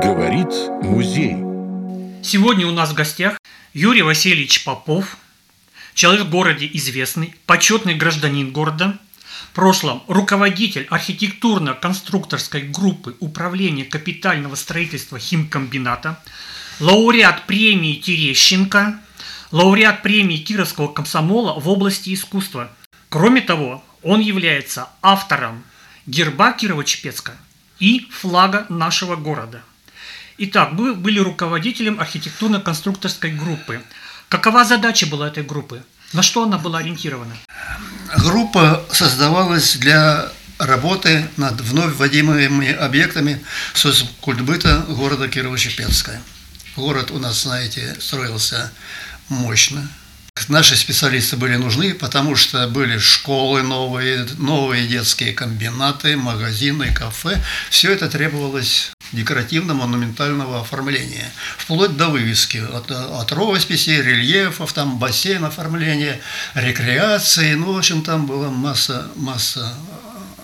Говорит музей. Сегодня у нас в гостях Юрий Васильевич Попов, человек в городе известный, почетный гражданин города, в прошлом руководитель архитектурно-конструкторской группы управления капитального строительства химкомбината, лауреат премии Терещенко, лауреат премии Кировского комсомола в области искусства. Кроме того, он является автором герба Кирово-Чепецка и флага нашего города. Итак, вы были руководителем архитектурно-конструкторской группы. Какова задача была этой группы? На что она была ориентирована? Группа создавалась для работы над вновь вводимыми объектами соцкультбыта города Кирово-Чепецка. Город у нас, знаете, строился мощно. Наши специалисты были нужны, потому что были школы новые, новые детские комбинаты, магазины, кафе. Все это требовалось декоративно-монументального оформления, вплоть до вывески, от, от росписей, рельефов, там бассейн оформления, рекреации, ну, в общем, там была масса, масса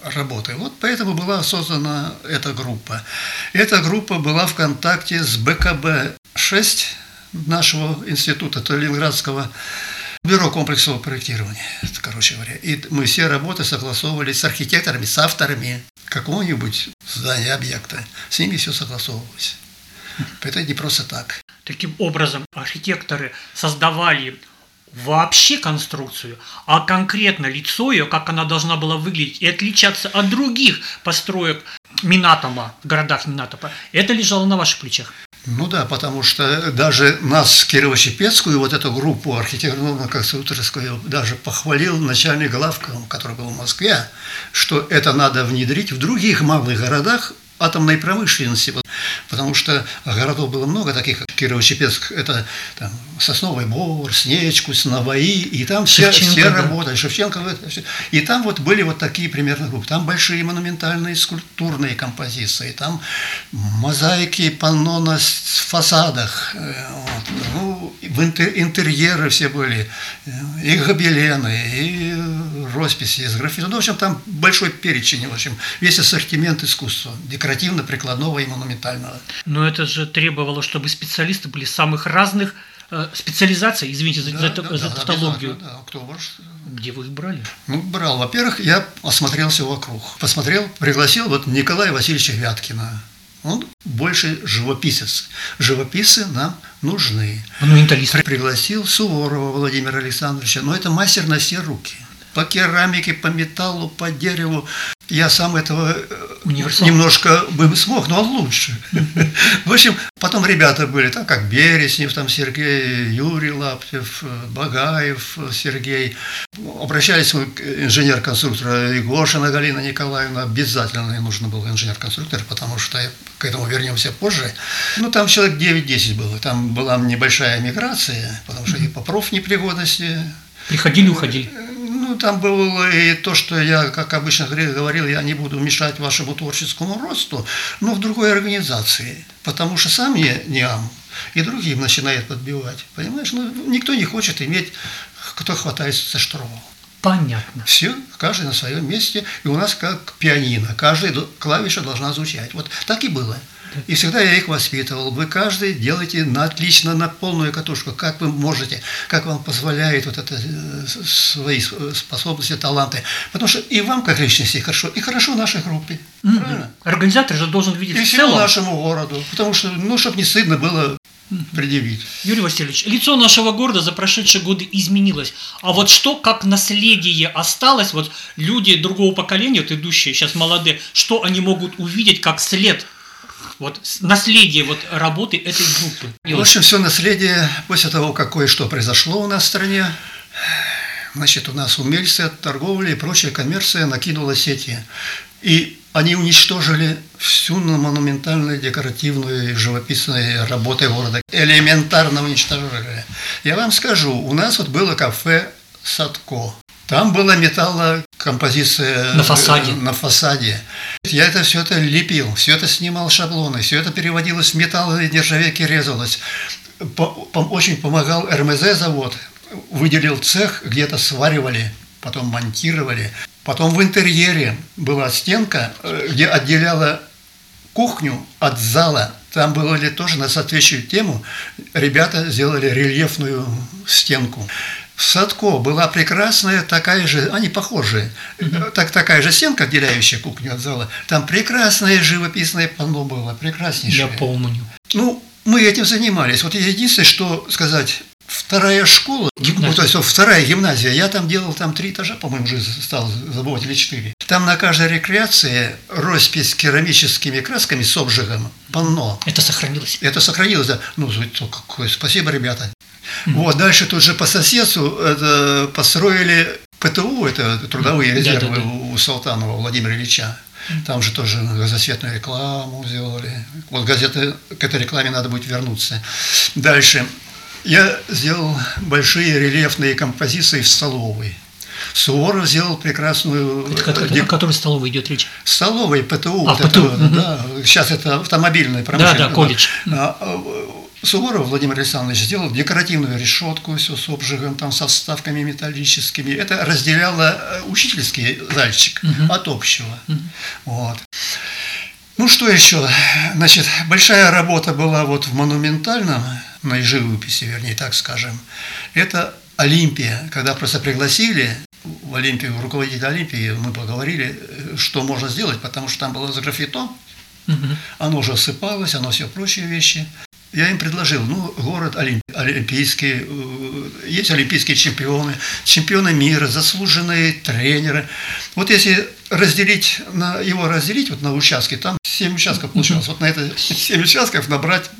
работы. Вот поэтому была создана эта группа. Эта группа была в контакте с БКБ-6 нашего института, то Ленинградского бюро комплексного проектирования, короче говоря. И мы все работы согласовывали с архитекторами, с авторами какого-нибудь здания, объекта. С ними все согласовывалось. Это не просто так. Таким образом, архитекторы создавали вообще конструкцию, а конкретно лицо ее, как она должна была выглядеть и отличаться от других построек Минатома, в городах Минатопа, это лежало на ваших плечах. Ну да, потому что даже нас, Кирово-Чепецкую, вот эту группу архитектурно-конструкторскую, даже похвалил начальник главка, который был в Москве, что это надо внедрить в других малых городах атомной промышленности, потому что городов было много таких, как Кирово-Чепецк, это там, Сосновый Бор, Снечкусь, Наваи, и там все, все да. работали, Шевченко, и там вот были вот такие примерно группы, там большие монументальные скульптурные композиции, там мозаики, панно на фасадах, э, вот, ну, в интерьеры все были, и гобелены, и росписи из граффити, ну, в общем, там большой перечень, в общем, весь ассортимент искусства, декоративно-прикладного и монументального. Но это же требовало, чтобы специалисты были самых разных э, специализаций, извините за, да, за, да, за да, тавтологию. Да, да. Кто ваш? Где вы их брали? Ну, брал. Во-первых, я осмотрелся вокруг. Посмотрел, пригласил вот Николая Васильевича Вяткина. Он больше живописец. Живописцы нам нужны. Монументалист. Пригласил Суворова Владимира Александровича. Но это мастер на все руки. По керамике, по металлу, по дереву. Я сам этого э, Универсал. немножко бы смог, но он лучше. В общем, потом ребята были, так как Береснев, там Сергей, Юрий Лаптев, Багаев Сергей. Обращались мы к инженер-конструктора Егошина Галина Николаевна. Обязательно нужно был инженер-конструктор, потому что к этому вернемся позже. Ну, там человек 9-10 было. Там была небольшая миграция, потому что и по профнепригодности. Приходили, уходили ну, там было и то, что я, как обычно говорил, я не буду мешать вашему творческому росту, но в другой организации, потому что сам я не ам, и другим начинает подбивать. Понимаешь, ну, никто не хочет иметь, кто хватается за штурвал. Понятно. Все, каждый на своем месте, и у нас как пианино, каждая клавиша должна звучать. Вот так и было. И всегда я их воспитывал. Вы каждый делаете на отлично, на полную катушку, как вы можете, как вам позволяет вот это э, свои способности, таланты. Потому что и вам, как личности, хорошо, и хорошо нашей группе. Mm-hmm. Правильно? Организатор же должен видеть и всему нашему городу. Потому что, ну, чтобы не стыдно было предъявить. Юрий Васильевич, лицо нашего города за прошедшие годы изменилось. А вот что как наследие осталось, вот люди другого поколения, вот идущие сейчас молодые, что они могут увидеть как след вот наследие вот работы этой группы. В общем, все наследие после того, как кое-что произошло у нас в стране, значит, у нас умельцы, торговля и прочая коммерция накинула сети. И они уничтожили всю монументальную, декоративную, живописную работу города. Элементарно уничтожили. Я вам скажу, у нас вот было кафе «Садко». Там была металлокомпозиция на фасаде. На фасаде. Я это все это лепил, все это снимал шаблоны, все это переводилось в металл и нержавейки резалось. По, по, очень помогал РМЗ завод, выделил цех, где-то сваривали потом монтировали. Потом в интерьере была стенка, э, где отделяла кухню от зала. Там были тоже на соответствующую тему. Ребята сделали рельефную стенку. В Садко была прекрасная такая же, они похожие, угу. так, такая же стенка, отделяющая кухню от зала. Там прекрасное живописное панно было, прекраснейшее. Я помню. Ну, мы этим занимались. Вот единственное, что сказать, вторая школа, ну, то есть вторая гимназия, я там делал там три этажа, по-моему, уже стал забывать, или четыре. Там на каждой рекреации роспись керамическими красками с обжигом, панно. Это сохранилось? Это сохранилось, да. Ну, какое спасибо, ребята. Mm-hmm. Вот, дальше тут же по соседству это, построили ПТУ, это трудовые резервы да, да, да. у Салтанова Владимира Ильича. Там же тоже газосветную рекламу сделали. Вот газеты, к этой рекламе надо будет вернуться. Дальше. Я сделал большие рельефные композиции в столовой. Суворов сделал прекрасную... Это, как, о которой столовой идет речь? Столовой, ПТУ. А, вот ПТУ. Это, угу. да, сейчас это автомобильная промышленность. Да, да, колледж. Суворов Владимир Александрович сделал декоративную решетку все с обжигом, там, со вставками металлическими. Это разделяло э, учительский зальчик угу. от общего. Угу. Вот. Ну, что еще? Значит, большая работа была вот в монументальном, на живописи, вернее, так скажем. Это Олимпия, когда просто пригласили в Олимпию, руководителя Олимпии, мы поговорили, э, что можно сделать, потому что там было заграфито, угу. оно уже осыпалось, оно все прочие вещи. Я им предложил, ну, город олимп, олимпийский, э, есть олимпийские чемпионы, чемпионы мира, заслуженные тренеры. Вот если разделить, на, его разделить вот на участки, там 7 участков получалось, вот на это 7 участков набрать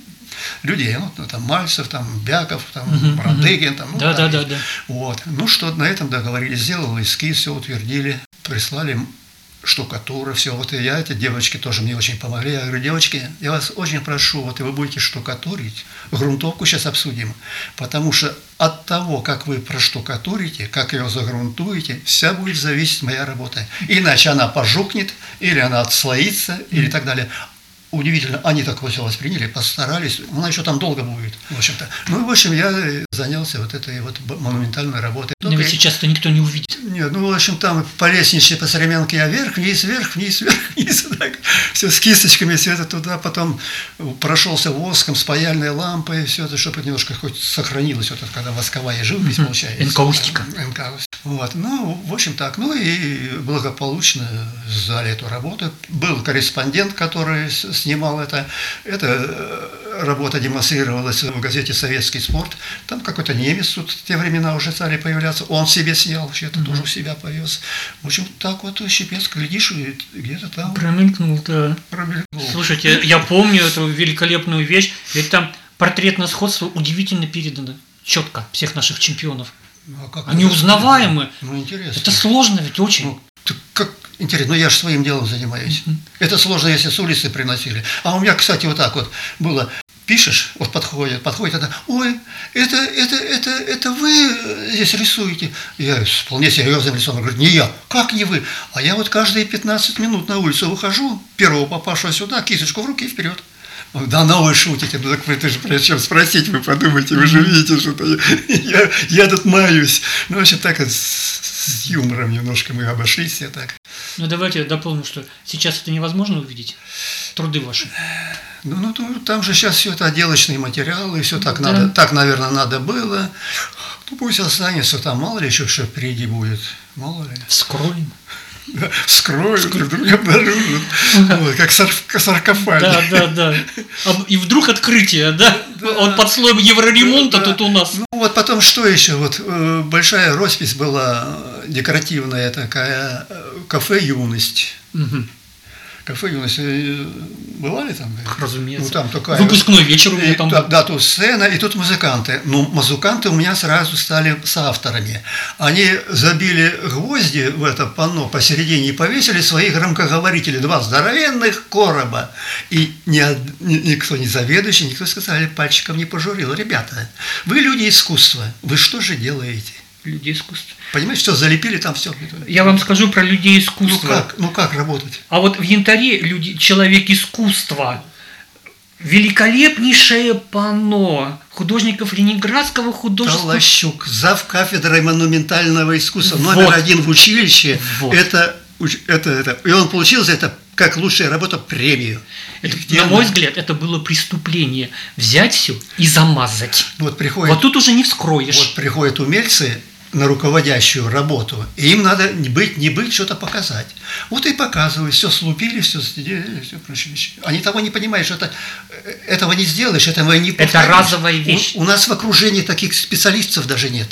людей, ну, там Мальцев, там Бяков, там угу, Радыгин, там, ну, да, да, да, да. Вот. Ну, что на этом договорились, сделал эскиз, все утвердили, прислали штукатура, все. Вот и я, эти девочки тоже мне очень помогли. Я говорю, девочки, я вас очень прошу, вот и вы будете штукатурить, грунтовку сейчас обсудим, потому что от того, как вы проштукатурите, как ее загрунтуете, вся будет зависеть моя работа. Иначе она пожукнет, или она отслоится, или так далее удивительно, они так все восприняли, постарались, она еще там долго будет, в общем-то. Ну, в общем, я занялся вот этой вот монументальной работой. Но ведь сейчас-то никто не увидит. Нет, ну, в общем, там по лестнице, по современке я вверх, вниз, вверх, вниз, вверх, вниз, так, все с кисточками, все это туда, потом прошелся воском, с паяльной лампой, все это, чтобы немножко хоть сохранилось, вот это, когда восковая живопись получается. Энкаустика. Энкаустика. Вот, ну, в общем так, ну и благополучно сдали эту работу. Был корреспондент, который снимал это. Эта э, работа демонстрировалась в газете «Советский спорт». Там какой-то немец тут в те времена уже стали появляться. Он себе снял, это mm-hmm. тоже у себя повез. В общем, так вот щепец, глядишь, где-то там... Промелькнул, да. Промелькнул. Слушайте, я помню эту великолепную вещь, ведь там портретное сходство удивительно передано, четко, всех наших чемпионов. Ну, а как Они узнаваемы. Ну, интересно. Это сложно ведь очень. Ну, как интересно, ну я же своим делом занимаюсь. Mm-hmm. Это сложно, если с улицы приносили. А у меня, кстати, вот так вот было. Пишешь, вот подходит, подходит, это, ой, это, это, это, это вы здесь рисуете. Я вполне серьезным лицом говорю, не я, как не вы? А я вот каждые 15 минут на улицу выхожу, первого попавшего сюда, кисточку в руки и вперед. Да, ну вы шутите, ну так вы же прежде спросить, вы подумайте, вы же видите, что я, я тут маюсь. Ну, в общем, так с, юмором немножко мы обошлись все так. Ну, давайте дополним, что сейчас это невозможно увидеть, труды ваши. Ну, ну, ну там же сейчас все это отделочные материалы, все так да. надо, так, наверное, надо было. Ну, пусть останется там, мало ли еще что впереди будет, мало ли. Вскроем вскроют, вдруг обнаружат, вот, как саркофаг. Да, да, да. И вдруг открытие, да? да. Он под слоем евроремонта да. тут у нас. Ну вот потом что еще? Вот э, большая роспись была декоративная такая, э, кафе «Юность». Угу. Кафе «Юность» э, бывали там? Разумеется. Ну, там такая, Выпускной вечер у меня там. Да, да, тут сцена, и тут музыканты. Ну, музыканты у меня сразу стали соавторами. Они забили гвозди в это панно посередине и повесили свои громкоговорители, два здоровенных короба. И ни, ни, никто не заведующий, никто сказали, пальчиком не пожурил. Ребята, вы люди искусства, вы что же делаете? Люди искусства. Понимаете, что залепили там все. Я вам скажу про людей искусства. Ну как, ну как работать? А вот в янтаре люди, человек искусства, великолепнейшее панно художников Ленинградского художественного... Толощук, зав кафедрой монументального искусства, Вот. номер один в училище. Вот. Это, это, это, и он получил за это как лучшая работа премию. Это, на мой она? взгляд, это было преступление. Взять все и замазать. Вот приходит Вот тут уже не вскроешь. Вот приходят умельцы на руководящую работу, и им надо не быть, не быть, что-то показать. Вот и показывают, все слупили, все сделали, все прочее. вещи. Они того не понимают, что это, э, этого не сделаешь, этого не Это повторишь. разовая вещь. У, у нас в окружении таких специалистов даже нет.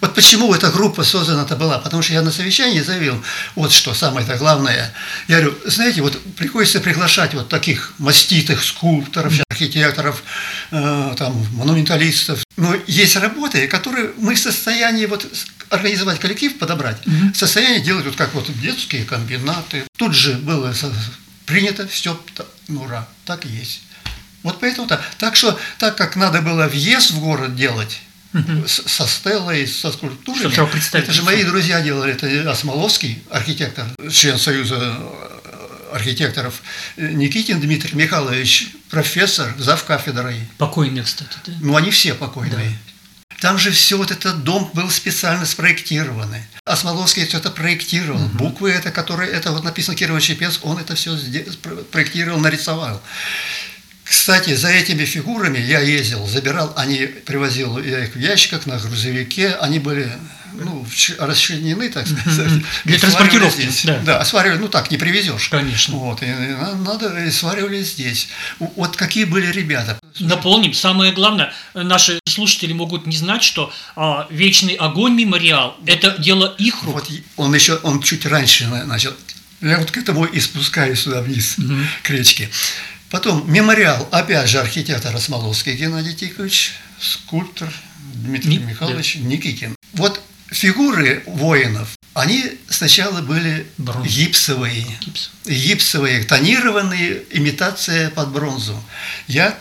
Вот почему эта группа создана-то была? Потому что я на совещании заявил, вот что самое-то главное. Я говорю, знаете, вот приходится приглашать вот таких маститых скульпторов, архитекторов, э, там, монументалистов. Но есть работы, которые мы в состоянии вот организовать коллектив, подобрать, в состоянии делать вот как вот детские комбинаты. Тут же было принято все, ну, ура, так и есть. Вот поэтому так. Так что, так как надо было въезд в город делать, с- со стеллой, со представить Это же мои друзья делали. Это Осмоловский, архитектор, член Союза э, архитекторов, э, Никитин Дмитрий Михайлович, профессор, зав кафедрой. Покойный, кстати. Да? Ну, они все покойные. Там же все вот этот дом был специально спроектированный. Осмоловский все это проектировал. Буквы это, которые, это вот написано Кирово-Чепецк, он это все проектировал, нарисовал. Кстати, за этими фигурами я ездил, забирал, они привозил я их в ящиках на грузовике, они были ну, расчленены, так сказать. Для транспортировки, здесь. да. Да, сваривали, ну так, не привезешь. Конечно. Вот, и, и на- надо, и сваривали здесь. Вот какие были ребята. Наполним. Самое главное, наши слушатели могут не знать, что а, вечный огонь мемориал – это дело их рук. Вот он еще, он чуть раньше на- начал. Я вот к этому и спускаюсь сюда вниз, к речке. Потом мемориал, опять же, архитектор Осмоловский Геннадий Тихович, скульптор Дмитрий Ни- Михайлович Никитин. Вот фигуры воинов, они сначала были Бронза. гипсовые, Гипс. гипсовые, тонированные, имитация под бронзу. Я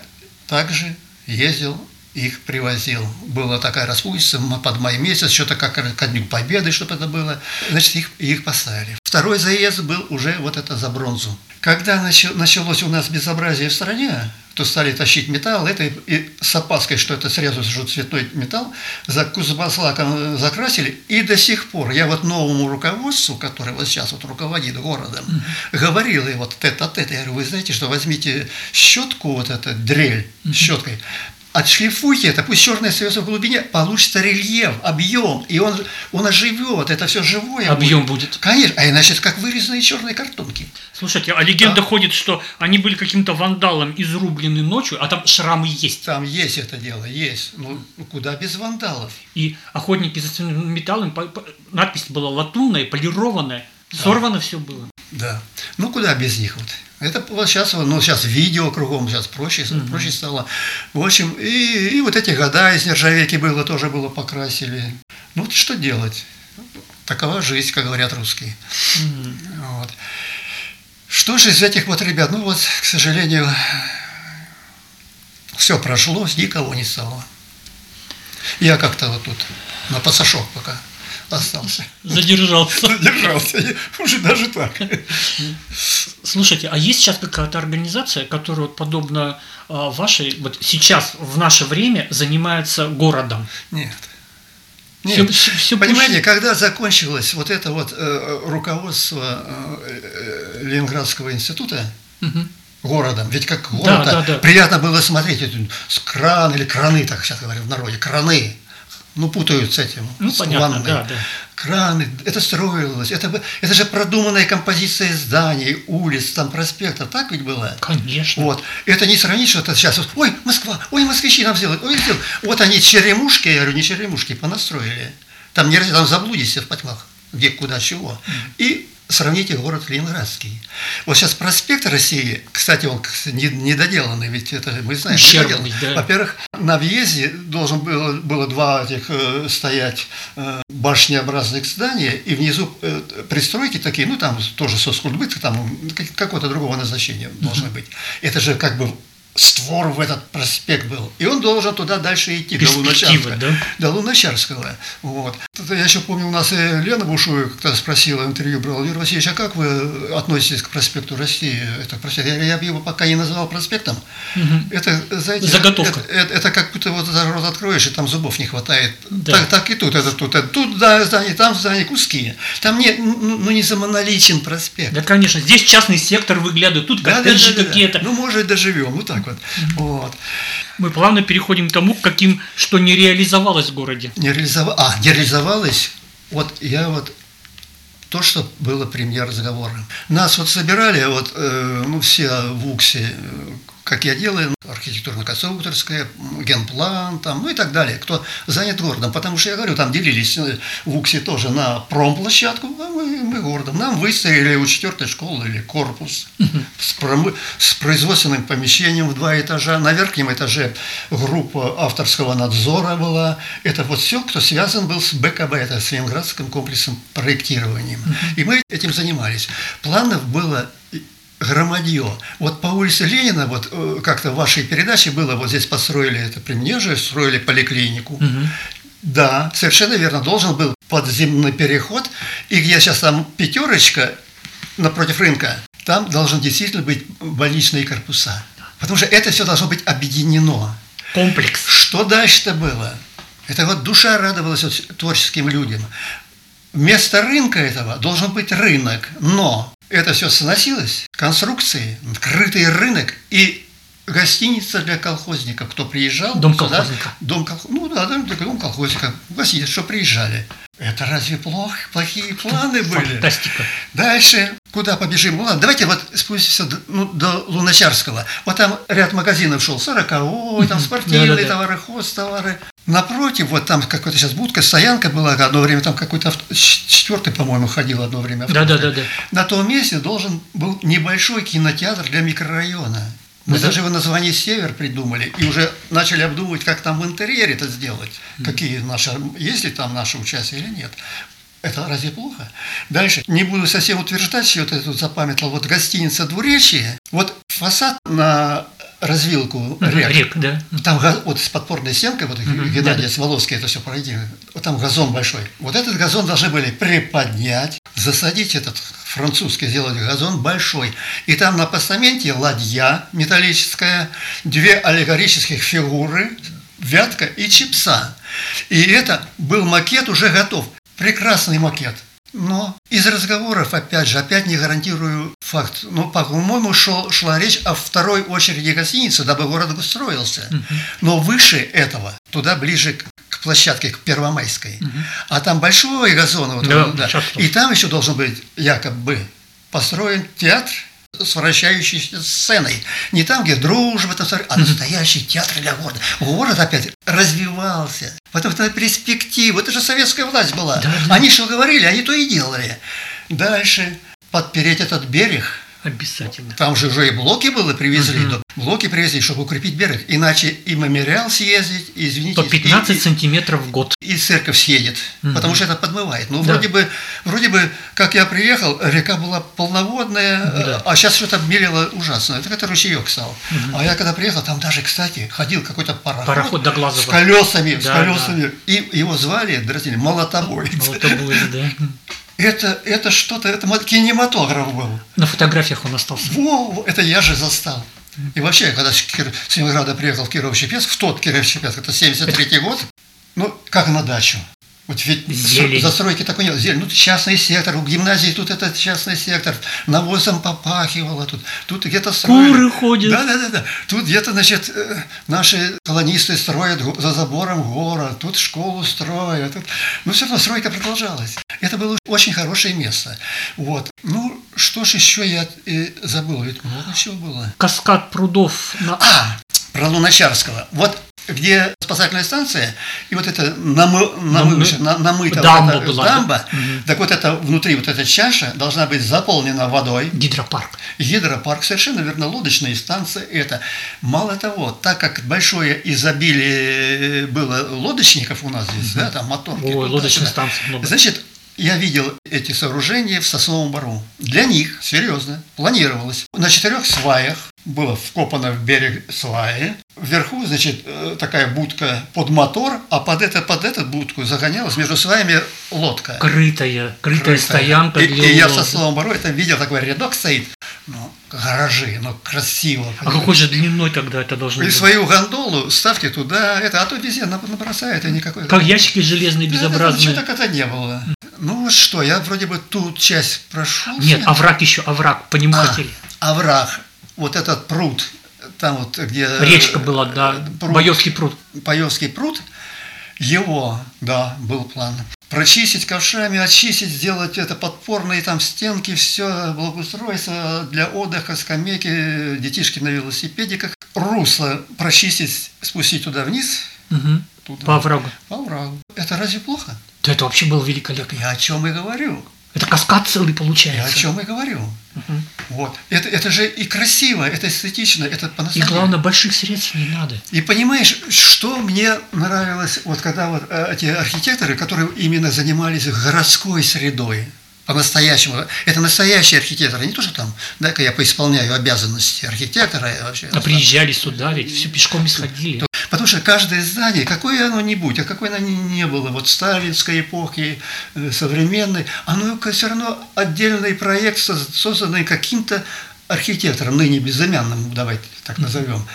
также ездил, их привозил. Была такая распутица под май месяц, что-то как ко Дню Победы, чтобы это было. Значит, их, их поставили. Второй заезд был уже вот это за бронзу. Когда началось у нас безобразие в стране, то стали тащить металл, это и, с опаской, что это сразу же цветной металл, за кузбасслаком э, закрасили, и до сих пор я вот новому руководству, который вот сейчас вот руководит городом, говорил и вот тет-а-тет, я говорю, вы знаете, что возьмите щетку, вот эту дрель щеткой, отшлифуйте это, пусть черное остается в глубине, получится рельеф, объем, и он, он оживет, это все живое. Объем будет. будет. Конечно, а иначе это как вырезанные черные картонки. Слушайте, а легенда Да. ходит, что они были каким-то вандалом изрублены ночью, а там шрамы есть. Там есть это дело, есть. Ну, куда без вандалов. И охотники за металлом, надпись была латунная, полированная, сорвано все было. Да. Ну, куда без них вот. Это вот сейчас, ну, сейчас видео кругом, сейчас проще, проще стало. В общем, и, и вот эти года из нержавейки было, тоже было покрасили. Ну, вот что делать? Такова жизнь, как говорят русские. Вот. Что же из этих вот ребят? Ну, вот, к сожалению, все прошло, никого не стало. Я как-то вот тут на пасашок пока остался. Задержался. Задержался, уже даже так. Слушайте, а есть сейчас какая-то организация, которая вот подобно а, вашей, вот сейчас в наше время занимается городом? Нет. Нет. всё- всё Понимаете, больше- когда закончилось вот это вот э, руководство э, Ленинградского института Мгм. городом, ведь как город да, да. приятно было смотреть, это с кран или краны, так сейчас говорят в народе, краны, ну путают с этим, Ну, с понятно, ванной. да, да. Краны, это строилось, это, это же продуманная композиция зданий, улиц, там проспектов, так ведь было? Конечно. Вот. Это не сравнить, что это сейчас. вот, Ой, Москва, ой, москвичи нам сделают, ой, сделают. Вот они черемушки, я говорю, не черемушки, понастроили. Там не там заблудишься в потьмах, где, куда, чего. И сравните город Ленинградский. Вот сейчас проспект России, кстати, он недоделанный, ведь это мы знаем. Ущербный, да. Во-первых, на въезде должен было, было два этих э, стоять э, башнеобразных здания, и внизу э, пристройки такие, ну там тоже соцкультбыт, там как- какого-то другого назначения должны быть. Это же как бы створ в этот проспект был. И он должен туда дальше идти, до Луначарска. да? До Луначарского. Вот. Я еще помню, у нас и Лена Бушуева как-то спросила, интервью брала, Юрий Васильевич, а как вы относитесь к проспекту России? Это проспект? Я, я бы его пока не называл проспектом. Это, знаете, Заготовка. Это, это, это как будто вот рот откроешь, и там зубов не хватает. Да. Так, так и тут. Это тут, это тут да, здание, там здание, куски. Там не, ну, ну, не замоноличен проспект. Да, конечно. Здесь частный сектор выглядывает, тут Да, да, коттеджи да, да, да. какие-то. Ну, может, доживем, вот так вот. вот. Мы плавно переходим к тому, каким, что не реализовалось в городе. Не реализова... А, не реализовалось. Вот я вот то, что было премьер разговора. Нас вот собирали, вот, э, ну, все в УКСе, э, как я делаю, архитектурно-конструкторская, генплан, там, ну и так далее, кто занят городом. Потому что, я говорю, там делились э, в УКСе тоже на промплощадку, а мы, мы городом. Нам выстроили у четвертой школы или корпус с, промы- с производственным помещением в два этажа. На верхнем этаже группа авторского надзора была. Это вот все, кто связан был с БКБ, это с Ленинградским комплексом проектированием. И мы этим занимались. Планов было громадье. Вот по улице Ленина, вот э, как-то в вашей передаче было, вот здесь построили это при мне же, строили поликлинику. Да, совершенно верно, должен был подземный переход, и где сейчас там пятерочка напротив рынка, там должны действительно быть больничные корпуса. Потому что это все должно быть объединено. Комплекс. Что дальше-то было? Это вот душа радовалась вот творческим людям. Вместо рынка этого должен быть рынок, но это все сносилось, конструкции, крытый рынок и гостиница для колхозников, кто приезжал. Дом сюда, колхозника. Дом колх- Ну да, да, дом колхозника. Гостиница, что приезжали. Это разве плохо? Плохие планы были? Фантастика. Дальше, куда побежим? Ну ладно, давайте вот спустимся до, ну, до Луначарского. Вот там ряд магазинов шел, 40 там спортивные товары, хозтовары. Напротив, вот там какая-то сейчас будка, стоянка была, одно время там какой-то авто- четвертый, по-моему, ходил одно время. автобус. Да-да-да-да. На том месте должен был небольшой кинотеатр для микрорайона. Мы Да. даже его название «Север» придумали и уже начали обдумывать, как там в интерьере это сделать. Какие наши, есть ли там наше участие или нет. Это разве плохо? Дальше. Не буду совсем утверждать, что вот это запамятовал. Вот гостиница «Двуречье». Вот фасад на развилку Мгм, рек. Рек, да. Там вот с подпорной стенкой, вот Геннадий Своловский это все пройти, вот там газон большой. Вот этот газон должны были приподнять, засадить этот французский, сделать газон большой. И там на постаменте ладья металлическая, две аллегорических фигуры, вятка и чипса. И это был макет уже готов. Прекрасный макет. Но из разговоров, опять же, опять не гарантирую факт, но, по-моему, шел, шла речь о второй очереди гостиницы, дабы город строился. Но выше этого, туда ближе к к площадке, к Первомайской. А там большой газон, вот Да, он, да. и там еще должен быть якобы построен театр с вращающейся сценой. Не там, где дружба, там, а настоящий театр для города. Город опять развивался. Потом это перспектива. Это же советская власть была. Да, да. Они что говорили, они то и делали. Дальше подпереть этот берег. Обязательно. Там же уже и блоки было привезли. да. Блоки привезли, чтобы укрепить берег. Иначе и мемориал съездить, и, извините, По 15 и- сантиметров в год. и церковь съедет, потому что это подмывает. Ну, Да. вроде бы, вроде бы, как я приехал, река была полноводная, Да. а сейчас что-то мелело ужасно. Это как-то ручеек стал. А я когда приехал, там даже, кстати, ходил какой-то пароход, Пароход до Глазова. с колесами, с Да, колесами. И его звали, дразили, Молотобой. Молотобоец, да. Это, это что-то, это кинематограф был. На фотографиях он остался. Во, это я же застал. И вообще, когда с, Кир- с Ленинграда приехал в Киров-Чепецк, в тот Киров-Чепецк, это 73 год, ну, как на дачу. Вот ведь Зелень. застройки такой нет. Зелень. Ну, частный сектор, у гимназии тут этот частный сектор, навозом попахивало тут. Тут где-то строили. Куры ходят. Да, да, да, да. Тут где-то, значит, э, наши колонисты строят за забором город, тут школу строят. Тут... Но все равно стройка продолжалась. Это было очень хорошее место. Вот. Ну, что ж еще я э, забыл, ведь много чего было. Каскад прудов на... А, про Луначарского. Вот где спасательная станция, и вот это намы, намывшая- на- намыта Дамба вот была, дамба, да? Так вот это внутри вот эта чаша должна быть заполнена водой. Гидропарк. Гидропарк, совершенно верно, лодочная станция это. Мало того, так как большое изобилие было лодочников у нас здесь, да, там моторки. Ой, лодочных станций много. Значит, Я видел эти сооружения в Сосновом Бару. Для них, серьезно, планировалось. На четырех сваях было вкопано в берег сваи. Вверху, значит, э, такая будка под мотор, а под, это, под эту будку загонялась между сваями лодка. Крытая, крытая, крытая. стоянка. И, и я в Сосновом Бару это видел, такой рядок стоит. Ну, гаражи, ну, красиво. А какой же длиной тогда это должно быть? И свою гондолу ставьте туда, это, а то везде набросают, и никакой... Как ящики железные, безобразные. Да, ничего так это не было. Ну вот что, я вроде бы тут часть прошел. Нет, овраг еще, овраг, по нему а, хотели. Овраг, вот этот пруд, там вот где... Речка была, да, пруд, Боевский пруд. Боевский пруд, его, да, был план. Прочистить ковшами, очистить, сделать это подпорные там стенки, все благоустройство для отдыха, скамейки, детишки на велосипедиках. Русло прочистить, спустить туда вниз. Угу. Туда. По оврагу. По оврагу. Это разве плохо? Да это вообще было великолепно. Я о чем и говорю. Это каскад целый получается. Я о чем и говорю. Угу. Вот. Это, это же и красиво, это эстетично, это по И главное, больших средств не надо. И понимаешь, что мне нравилось, вот когда вот э, эти архитекторы, которые именно занимались городской средой, по-настоящему. Это настоящие архитекторы, не то, что там, да, я поисполняю обязанности архитектора. Вообще, а приезжали сюда, ведь все пешком исходили. Что каждое здание, какое оно ни будь, а какое оно ни не было, вот сталинской эпохи, э, современной, оно все равно отдельный проект, созданный каким-то архитектором, ныне безымянным, давайте так назовем.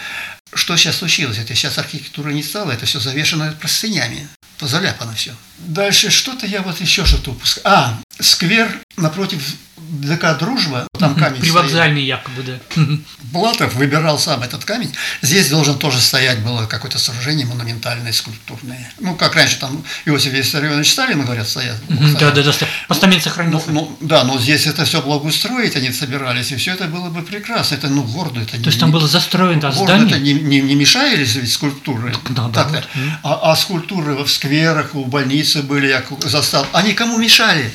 Что сейчас случилось? Это сейчас архитектура не стала, это все завешено простынями, заляпано все. Дальше что-то я вот еще что-то упускаю. А, сквер напротив ДК «Дружба», там камень Привокзальный стоит. якобы, да. Блатов выбирал сам этот камень. Здесь должен тоже стоять было какое-то сооружение монументальное, скульптурное. Ну, как раньше там Иосиф Виссарионович Сталин, говорят, стоят. Да, да, да, постамент сохранился. Ну, ну, да, но здесь это все благоустроить они собирались, и все это было бы прекрасно. Это, ну, гордо. Это То не, есть там было застроено здание? это не, не, не мешались ведь скульптуры. Да, да, вот. а, а скульптуры в скверах, у больницы были, я застал. Они кому мешали?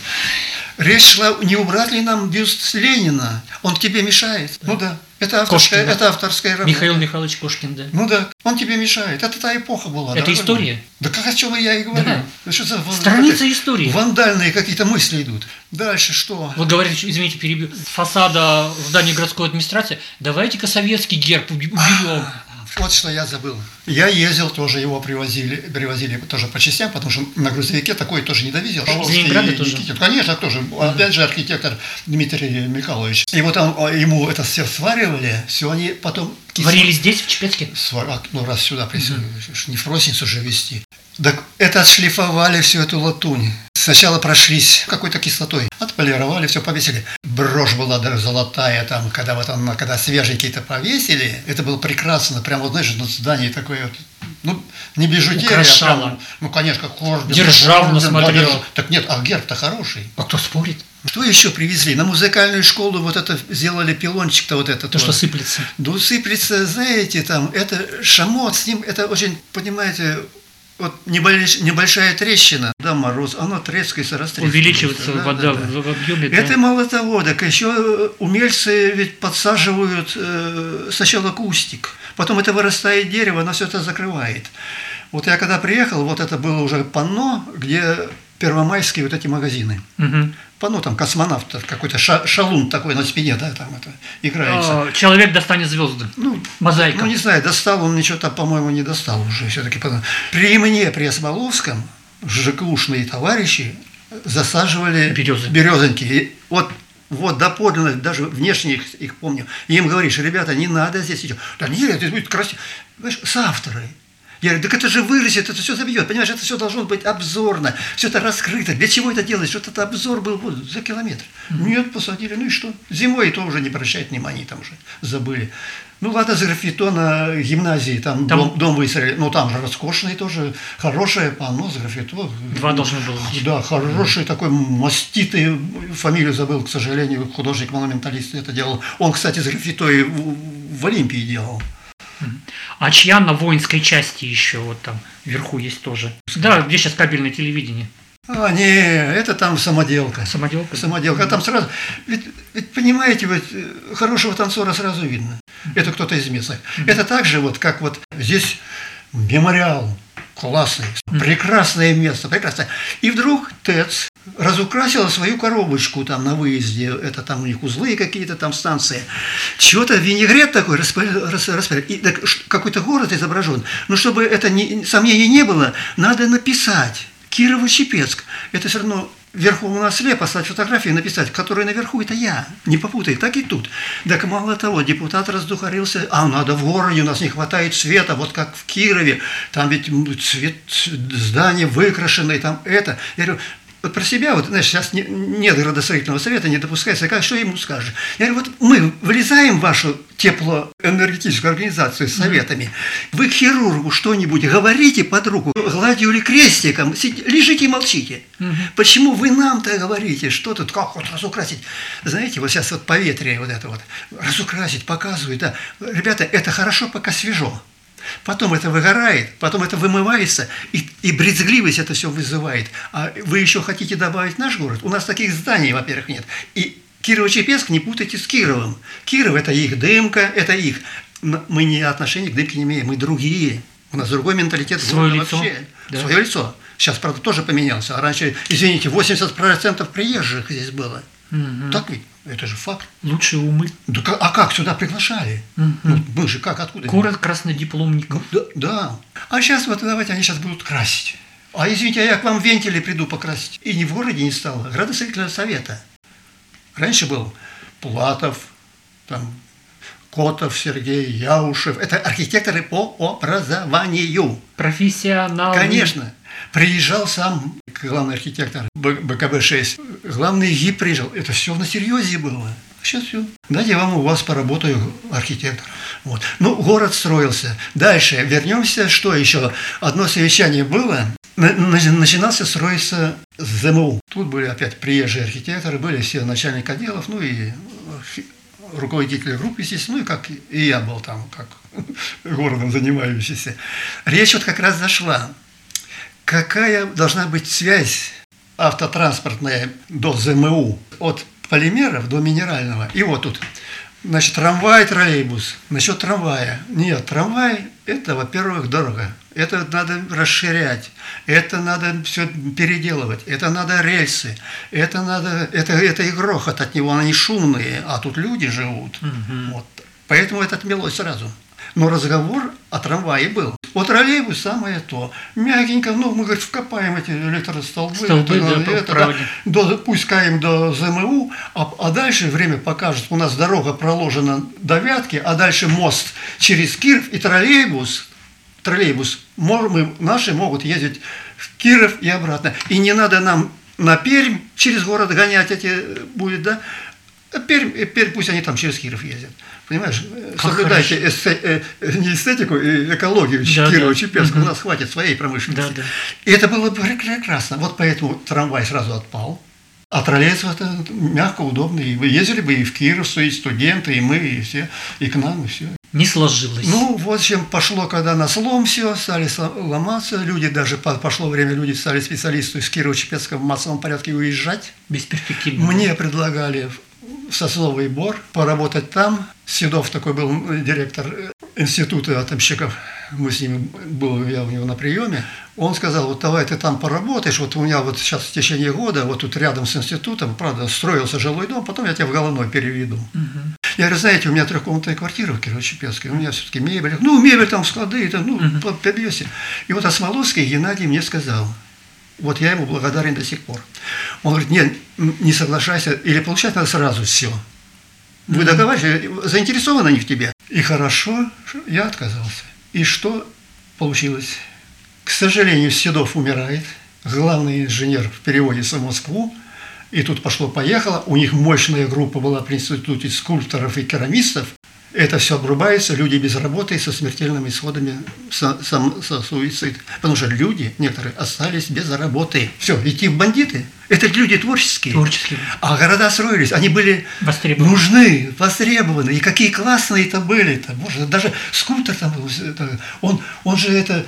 Речь шла, не убрать ли нам бюст Ленина? Он тебе мешает. Да. Ну да. Это авторская, Кошкин, да. это авторская работа. Михаил Михайлович Кошкин, да. Ну да, он тебе мешает. Это та эпоха была. Это история. Да как о чем я и говорю. Да. Что за, Страница вот, истории. Вандальные какие-то мысли идут. Дальше что? Вы говорите, извините, перебью. Фасада здания городской администрации. Давайте-ка советский герб уберем. Вот что я забыл. Я ездил, тоже его привозили, привозили тоже по частям, потому что на грузовике такой тоже не довезел. Ленинграда тоже? Никитин. Конечно, тоже. Опять же, архитектор Дмитрий Михайлович. И вот он, а, ему это все сваривали, все они потом... Варили здесь, в Чепецке? Свар... А, ну, раз сюда mm-hmm. не в Росницу же везти. Так это отшлифовали всю эту латунь. Сначала прошлись какой-то кислотой, отполировали, все повесили. Брошь была даже золотая там, когда вот он, когда свеженькие-то повесили, это было прекрасно, прям вот, знаешь, на здании такое вот, ну, не бижутерия, а прям, ну, конечно, орден. Державно смотрел. Да, так нет, а герб-то хороший. А кто спорит? Что еще привезли? На музыкальную школу вот это сделали пилончик-то вот этот. То, вот. что сыплется. Ну, сыплется, знаете, там, это шамот, с ним, это очень, понимаете, вот небольшая трещина, да, мороз, она трескается, растрескивается. Увеличивается да, вода да, да. в объеме. Это да. мало того, так еще умельцы ведь подсаживают э, сначала кустик, потом это вырастает дерево, оно все это закрывает. Вот я когда приехал, вот это было уже панно, где первомайские вот эти магазины. Угу. Панно там космонавт, какой-то ша шалун такой на спине, да, там это играется. О, человек достанет звезды. Ну, мозаика. Ну, не знаю, достал он ничего там, по-моему, не достал уже все-таки. При мне, при Смоловском, ЖКУшные товарищи засаживали Березы. березоньки. И вот вот доподлинно, даже внешне их, их помню. И им говоришь, ребята, не надо здесь идти. Да нет, это будет красиво. Понимаешь, с авторой. Я говорю, так это же вырастет, это все забьет. Понимаешь, это все должно быть обзорно, все это раскрыто. Для чего это делать? Что это обзор был вот, за километр. Mm-hmm. Нет, посадили, ну и что? Зимой то уже не обращает внимания, там уже забыли. Ну ладно, за графитона гимназии, там, там... Дом, дом выстроили, ну там же роскошный тоже, хорошее панно за графитон. Два должно было быть. Да, хороший mm-hmm. такой маститый, фамилию забыл, к сожалению, художник-монументалист это делал. Он, кстати, с графитой в, в Олимпии делал. А чья на воинской части еще вот там вверху есть тоже? Да, где сейчас кабельное телевидение? А, не, это там самоделка. Самоделка? Самоделка. А там сразу... Ведь, ведь понимаете, вот э, хорошего танцора сразу видно. Это кто-то из местных. Это так же, вот, как вот здесь мемориал классный, прекрасное место, прекрасное. И вдруг ТЭЦ, разукрасила свою коробочку там на выезде, это там у них узлы какие-то там станции. Чего-то винегрет такой распыляет, и какой-то город изображен. Но чтобы это не, сомнений не было, надо написать Кирово-Чепецк. Это все равно вверху у нас слепо послать фотографии написать, которые наверху это я, не попутай, так и тут. Так мало того, депутат раздухарился, а надо в городе, у нас не хватает света, вот как в Кирове, там ведь цвет, здание выкрашенное, там это. Я говорю, вот про себя, вот, знаешь, сейчас не, нет градостроительного совета, не допускается, как, что ему скажешь? Я говорю, вот мы влезаем в вашу теплоэнергетическую организацию с советами, вы к хирургу что-нибудь говорите под руку, гладью или крестиком, лежите и молчите. Угу. Почему вы нам-то говорите, что тут, как вот разукрасить? Знаете, вот сейчас вот поветрие вот это вот, разукрасить, показывают, да. Ребята, это хорошо, пока свежо. Потом это выгорает, потом это вымывается, и, и брезгливость это все вызывает. А вы еще хотите добавить наш город? У нас таких зданий, во-первых, нет. И Кирово-Чепецк не путайте с Кировом. Киров – это их дымка, это их. Мы не отношения к дымке не имеем, мы другие. У нас другой менталитет. Свое лицо. Вообще. Да. Свое лицо. Сейчас, правда, тоже поменялся. А раньше, извините, 80% приезжих здесь было. Угу. Так ведь? Это же факт. Лучшие умы. Да, а как сюда приглашали? Угу. Ну, мы же как, откуда? Город краснодипломников. Да, да. А сейчас вот давайте они сейчас будут красить. А извините, а я к вам вентили приду покрасить. И ни в городе не стало. Градостроительного совета. Раньше был Платов, там, Котов Сергей, Яушев. Это архитекторы по образованию. Профессионалы. Конечно. Приезжал сам главный архитектор БКБ-6. Главный ГИП приезжал. Это все на серьезе было. Сейчас все. Дайте я вам у вас поработаю архитектор. Вот. Ну, город строился. Дальше вернемся. Что еще? Одно совещание было. Начинался строиться ЗМУ. Тут были опять приезжие архитекторы, были все начальники отделов, ну и руководители групп, естественно, ну и как и я был там, как городом занимающийся. Речь вот как раз зашла какая должна быть связь автотранспортная до ЗМУ от полимеров до минерального. И вот тут, значит, трамвай, троллейбус. Насчет трамвая. Нет, трамвай – это, во-первых, дорого. Это надо расширять, это надо все переделывать, это надо рельсы, это надо, это, это и грохот от него, они шумные, а тут люди живут. Угу. Вот. Поэтому это отмелось сразу. Но разговор о трамвае был. О троллейбус самое то. Мягенько, ну, мы, говорит, вкопаем эти электростолбы. Столбы, это, да, это, да, до, пускаем до ЗМУ, а, а дальше время покажет, у нас дорога проложена до Вятки, а дальше мост через Киров и троллейбус, троллейбус, мы, наши могут ездить в Киров и обратно. И не надо нам на Пермь через город гонять эти будет, да? Пермь, Пермь пусть они там через Киров ездят. Понимаешь, как соблюдайте эсте, э, не эстетику, и экологию да, Кирова, да. Чепецка. Угу. У нас хватит своей промышленности. Да, да. И это было бы прекрасно. Вот поэтому трамвай сразу отпал. А троллейбус это мягко, удобно. И вы ездили бы и в Киров, и студенты, и мы, и все, и к нам, и все. Не сложилось. Ну, вот чем пошло, когда на слом все, стали ломаться. Люди, даже пошло время, люди стали специалисты из Кирова-Чепецка в массовом порядке уезжать. Бесперспективно. Мне предлагали Сосновый Бор, поработать там. Седов такой был директор э, института атомщиков. Мы с ним, был я у него на приеме. Он сказал, вот давай ты там поработаешь, вот у меня вот сейчас в течение года, вот тут рядом с институтом, правда, строился жилой дом, потом я тебя в головной переведу. Угу. Я говорю, знаете, у меня трехкомнатная квартира в Кирово-Чепецкой, у меня все-таки мебель, ну, мебель там, склады, это, ну, угу. подвесе. И вот Осмоловский Геннадий мне сказал, вот я ему благодарен до сих пор. Он говорит, нет, не соглашайся, или получать надо сразу все. Вы договариваетесь, заинтересованы они в тебе. И хорошо, я отказался. И что получилось? К сожалению, Седов умирает, главный инженер в переводе в Москву, и тут пошло-поехало. У них мощная группа была при институте скульпторов и керамистов это все обрубается, люди без работы со смертельными исходами, со, со, со суицид. Потому что люди, некоторые, остались без работы. Все, идти в бандиты. Это люди творческие. Творческие. А города строились, они были востребованы. нужны, востребованы. И какие классные это были-то. Боже, даже скульптор там он, он же это,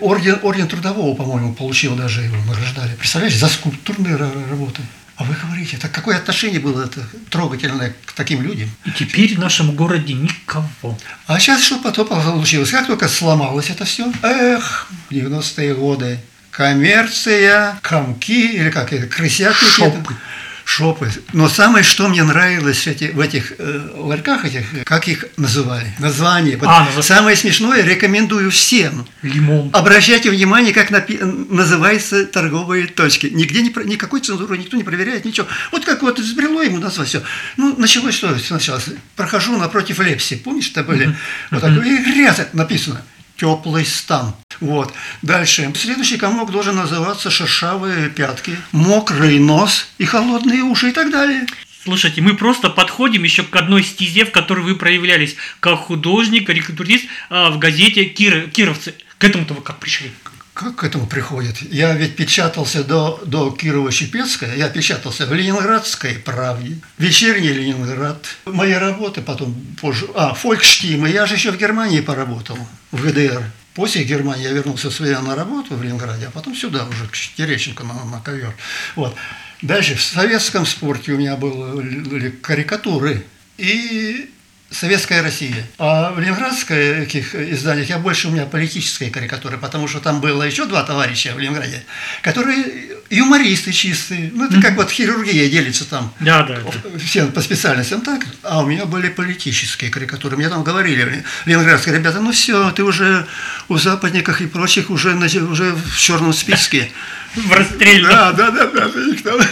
орден, орден трудового, по-моему, получил даже его, награждали. Представляешь, за скульптурные работы. А вы говорите, так какое отношение было это трогательное к таким людям? И теперь в нашем городе никого. А сейчас что потом получилось? Как только сломалось это все? Эх, 90-е годы, коммерция, комки, или как это, крысятники. Шопы. Шопы. Но самое, что мне нравилось эти, в этих э, ларьках, этих, как их называли, название. Вот А, назв- Самое смешное, рекомендую всем. Лимон. Обращайте внимание, как напи- называются торговые точки. Нигде не, никакой цензуры никто не проверяет, ничего. Вот как вот избрело ему назвать все. Ну, началось что сначала? Прохожу напротив Лепси, помнишь, это были? Вот такое, и грязь написано. Теплый стан. Вот. Дальше. Следующий комок должен называться шершавые пятки, мокрый нос и холодные уши и так далее. Слушайте, мы просто подходим еще к одной стезе, в которой вы проявлялись как художник, карикатурист а, в газете Киры- «Кировцы». К этому-то вы как пришли? Как к этому приходит? Я ведь печатался до, до Кирова-Щепецкая, я печатался в Ленинградской правде, вечерний Ленинград. Мои работы потом позже... А, Фолькштимы, я же еще в Германии поработал, в ГДР. После Германии я вернулся свою на работу в Ленинграде, а потом сюда уже, к Терещенко на, на ковер. Вот. Дальше в советском спорте у меня были карикатуры и Советская Россия. А в ленинградских изданиях я больше у меня политические карикатуры, потому что там было еще два товарища в Ленинграде, которые юмористы чистые. Ну, это как вот хирургия делится там. Да, да. да. Все по специальностям так, а у меня были политические карикатуры. Мне там говорили, ленинградские ребята, ну все, ты уже у западниках и прочих уже, уже в черном списке. В расстрельном. Да, да, да, да.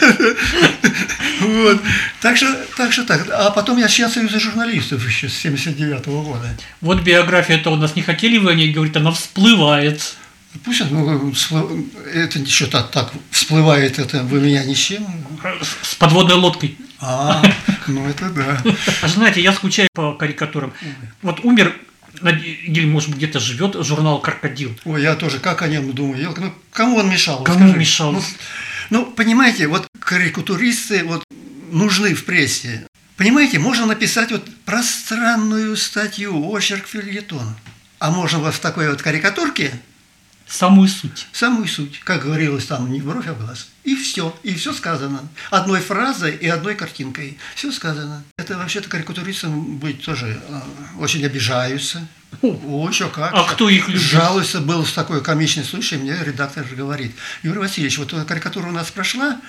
Вот. Так что, так что так. А потом я член Союза журналистов еще с 79 года. Вот биография-то у нас не хотели вы о ней говорить, она всплывает. Пусть ну, это что-то так всплывает, это вы меня ничем. С подводной лодкой. А, ну это да. А знаете, я скучаю по карикатурам. Вот умер, или, может быть, где-то живет журнал «Крокодил». Ой, я тоже как о нем думаю. Ну, кому он мешал? Кому скажи? мешал? Ну, ну, понимаете, вот карикатуристы вот, нужны в прессе. Понимаете, можно написать вот пространную статью, очерк, фильетон. А можно вот в такой вот карикатурке Самую суть. самую суть, как говорилось там, не в бровь, а в глаз. И все, и все сказано. Одной фразой и одной картинкой. Все сказано. Это вообще-то карикатуристам быть тоже э, очень обижаются. О, еще как. А кто их любит? Жалуется, был такой комичный случай, мне редактор же говорит, Юрий Васильевич, вот карикатура у нас прошла,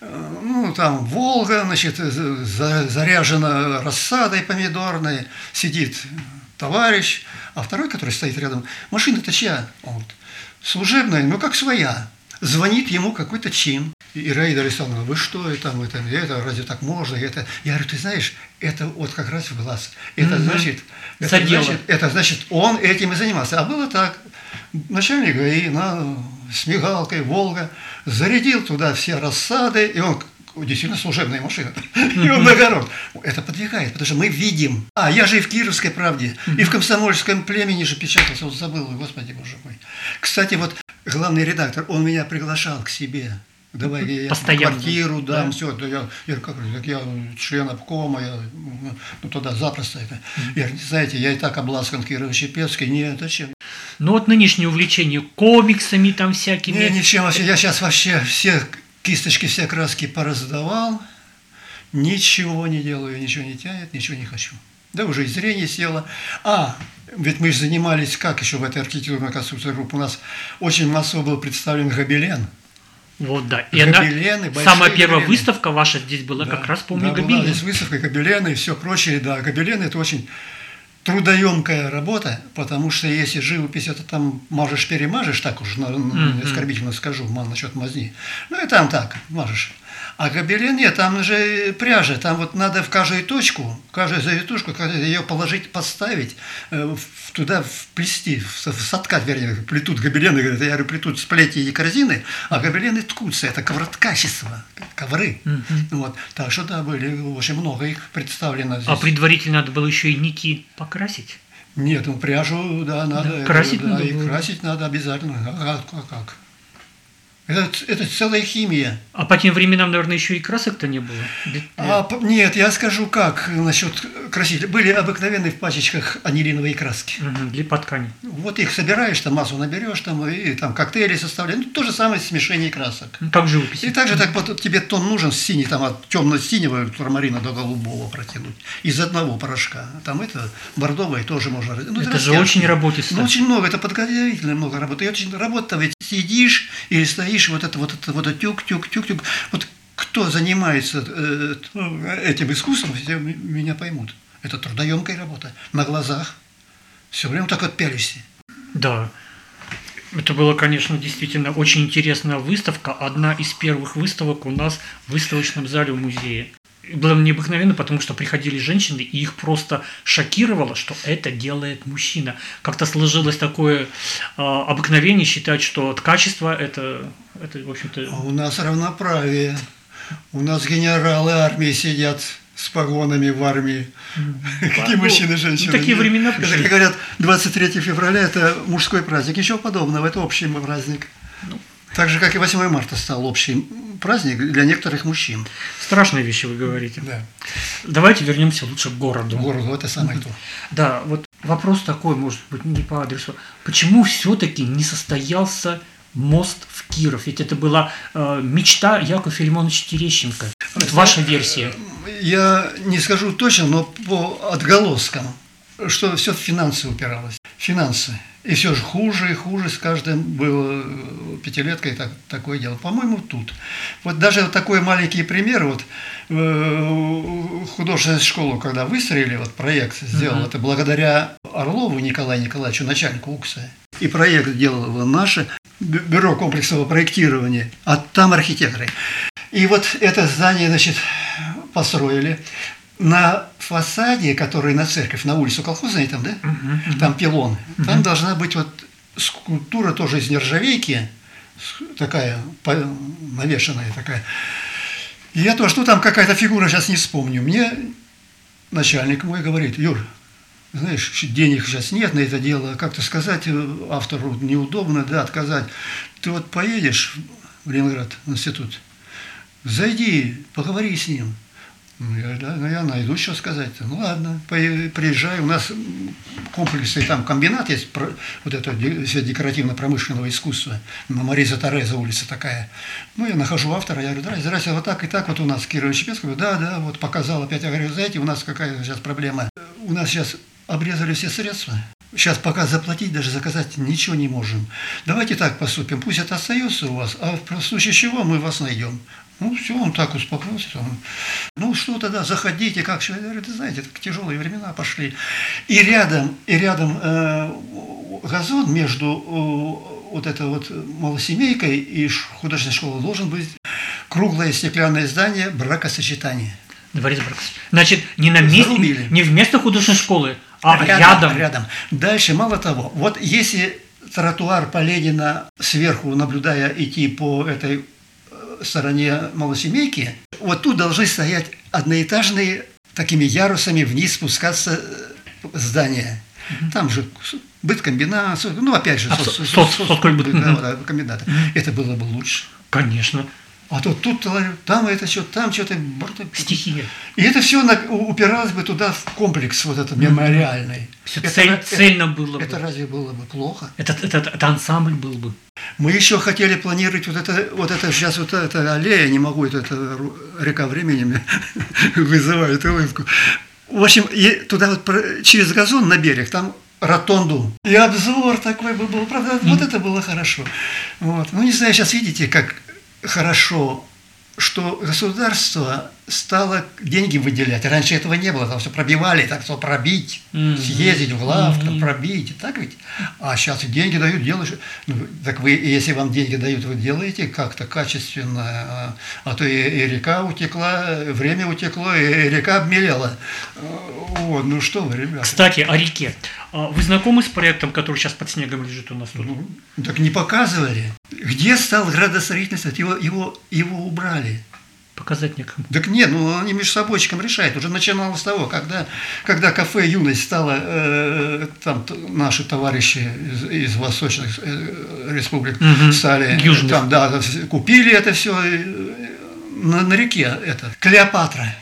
э, ну, там Волга, значит, за- заряжена рассадой помидорной, сидит товарищ, а второй, который стоит рядом, машина-то чья? Он говорит, служебная, ну, как своя. Звонит ему какой-то чин. И Раида Александровна, вы что это, там, это, это, разве так можно? Это, я говорю, ты знаешь, это вот как раз в глаз. Это Мгм. значит, это Задело. значит, это значит, он этим и занимался. А было так. Начальник ГАИ на, с мигалкой «Волга» зарядил туда все рассады, и он действительно служебная машина. И он на город. Это подвигает, потому что мы видим. А, я же и в Кировской правде, и в комсомольском племени же печатался, вот забыл, господи, боже мой. Кстати, вот главный редактор, он меня приглашал к себе. Давай я Постоянно. квартиру дам, Да. все. Да я, я, как, так я член обкома, я, ну, туда запросто это. Я знаете, я и так обласкан Кирово-Чепецкой, нет, зачем? Ну вот нынешнее увлечение комиксами там всякими. Не, ничем вообще. Я сейчас вообще все кисточки, все краски пораздавал. Ничего не делаю, ничего не тянет, ничего не хочу. Да уже и зрение село. А, ведь мы же занимались, как еще в этой архитектурной конструкции группы, у нас очень массово был представлен гобелен. Вот да. И она- Гобелены, большие самая первая гобелены. выставка ваша здесь была, как раз помню, да, была гобелен. здесь выставка гобелены и все прочее. Да, гобелены – это очень трудоемкая работа, потому что если живопись, это там мажешь-перемажешь, так уж Мгм. оскорбительно скажу, ман насчет мазни. Ну и там так, мажешь. А гобелен нет, там же пряжа, там вот надо в каждую точку, каждую завитушку, ее положить, поставить, э, в- туда вплести, в- в соткать, вернее, плетут гобелены, я говорю, плетут сплети и корзины, а гобелены ткутся, это ковроткачество, ковры. Мгм. Вот. Так что да, были очень много их представлено здесь. А предварительно надо было еще и нити покрасить. Нет, ну пряжу, да, надо. Да, красить да, надо и было. красить надо обязательно. А а как? Это, это целая химия. А по тем временам, наверное, еще и красок-то не было. А, нет, я скажу как насчет красителей. Были обыкновенные в пачечках анилиновые краски. Угу, для по ткани. Вот их собираешь, там массу наберешь, там, и там коктейли составляешь. Ну, то же самое смешение красок. Ну, как живопись. И также так вот тебе тон нужен синий, там от темно-синего турмарина до голубого протянуть. Из одного порошка. Там это бордовое тоже можно. Ну, это, это же очень работисто. Ну, очень много, это подготовительно много работы. И очень работа ведь сидишь или стоишь, вот это вот это вот это тюк, тюк, тюк, тюк. Вот кто занимается э, этим искусством, все меня поймут. Это трудоемкая работа. На глазах. Все время так вот пялись. Да. Это была, конечно, действительно очень интересная выставка. Одна из первых выставок у нас в выставочном зале в музее было необыкновенно, потому что приходили женщины, и их просто шокировало, что это делает мужчина. Как-то сложилось такое э, обыкновение считать, что качество это, это в общем-то... А у нас равноправие. У нас генералы армии сидят с погонами в армии. Какие ну, мужчины и женщины. Такие времена пришли. Как говорят, 23 февраля – это мужской праздник. Ничего подобного, это общий праздник. Так же, как и 8 марта стал общий праздник для некоторых мужчин. Страшные вещи вы говорите. Да. Давайте вернемся лучше к городу. К городу, это самое то. Да, вот вопрос такой, может быть, не по адресу. Почему все-таки не состоялся мост в Киров? Ведь это была э, мечта Якова Филимоновича Терещенко. Вот ваша версия. Я не скажу точно, но по отголоскам, что все в финансы упиралось. Финансы. И все же хуже и хуже с каждым было э, пятилеткой так, такое дело. По-моему, тут. Вот даже вот такой маленький пример, вот э, художественная школа, когда выстроили, вот проект сделал, mm-hmm. это благодаря Орлову Николаю Николаевичу, начальнику УКСа. И проект делало наше бюро комплексного проектирования, а там архитекторы. И вот это здание, значит, построили на фасаде, который на церковь, на улицу колхозной там, да, uh-huh, там пилон, uh-huh. там должна быть вот скульптура тоже из нержавейки, такая навешенная такая. И я тоже, что там какая-то фигура, сейчас не вспомню. Мне начальник мой говорит, Юр, знаешь, денег сейчас нет на это дело, как-то сказать автору неудобно, да, отказать. Ты вот поедешь в Ленинград институт, зайди, поговори с ним. Ну, я, да, ну, я найду, что сказать. -то. Ну, ладно, приезжай. У нас комплексный там комбинат есть, вот это декоративно-промышленного искусства. На Мариза Тореза улица такая. Ну, я нахожу автора, я говорю, здрасте, здрасте, вот так и так вот у нас Кирилл Чепецкий. Да, да, вот показал опять. Я говорю, знаете, у нас какая сейчас проблема? У нас сейчас обрезали все средства. Сейчас пока заплатить, даже заказать ничего не можем. Давайте так поступим, пусть это остается у вас, а в случае чего мы вас найдем. Ну, все, он так успокоился. Он, ну, что тогда, заходите, как человек говорит, знаете, так тяжелые времена пошли. И рядом, и рядом э, газон между э, вот этой вот малосемейкой и художественной школой должен быть круглое стеклянное здание бракосочетания. Дворец бракосочетания. Значит, не на месте, не вместо художественной школы, а рядом, рядом. Рядом. Дальше, мало того, вот если тротуар по Ленина сверху, наблюдая идти по этой стороне малосемейки, вот тут должны стоять одноэтажные такими ярусами вниз спускаться э, здания. Там же быткомбинат, ну опять же, а, со, со, со, со, да, комбината. Это было бы лучше. Конечно. А то тут, там это что, там что-то... Стихия. И это все упиралось бы туда в комплекс вот этот мемориальный. Все это, цель, это, цельно было это, бы. Это разве было бы плохо? Это, это, это ансамбль был бы. Мы еще хотели планировать вот это, вот это сейчас вот эта аллея, не могу, это, это река времени вызывает улыбку. В общем, туда вот через газон на берег, там ротонду. И обзор такой бы был. Правда, вот это было хорошо. Вот. Ну, не знаю, сейчас видите, как хорошо, что государство стало деньги выделять. Раньше этого не было, там все пробивали, так что пробить, mm-hmm. съездить в лавку, mm-hmm. пробить, так ведь? А сейчас деньги дают, делаешь. Ну, так вы, если вам деньги дают, вы делаете как-то качественно, а, а то и, и река утекла, время утекло, и река обмелела. Вот, ну что вы, ребята. Кстати, о реке. А вы знакомы с проектом, который сейчас под снегом лежит у нас тут? Ну, так не показывали. Где стал градостроительство? Его, его, его убрали. Показать некому. Так нет, ну они между собойчиком решают. Уже начиналось с того, когда, когда кафе «Юность» стало, э, там наши товарищи из, из восточных э, республик Мгм. стали, Южных. там, да, купили это все на, на реке, это, Клеопатра.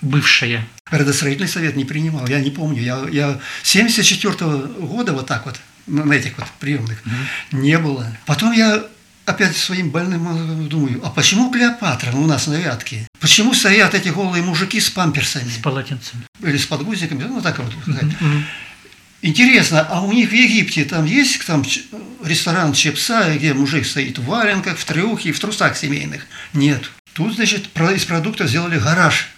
Бывшая. Градостроительный совет не принимал, я не помню. Я, я 74 года вот так вот, на на этих вот приемных, не было. Потом я опять своим больным мозгом думаю, а почему Клеопатра у нас на Вятке? Почему стоят эти голые мужики с памперсами? С полотенцами. Или с подгузниками, ну так вот сказать. Мгм. Интересно, а у них в Египте там есть там ресторан Чепса, где мужик стоит в валенках, в трюхе в трусах семейных? Нет. Тут, значит, из продукта сделали гараж.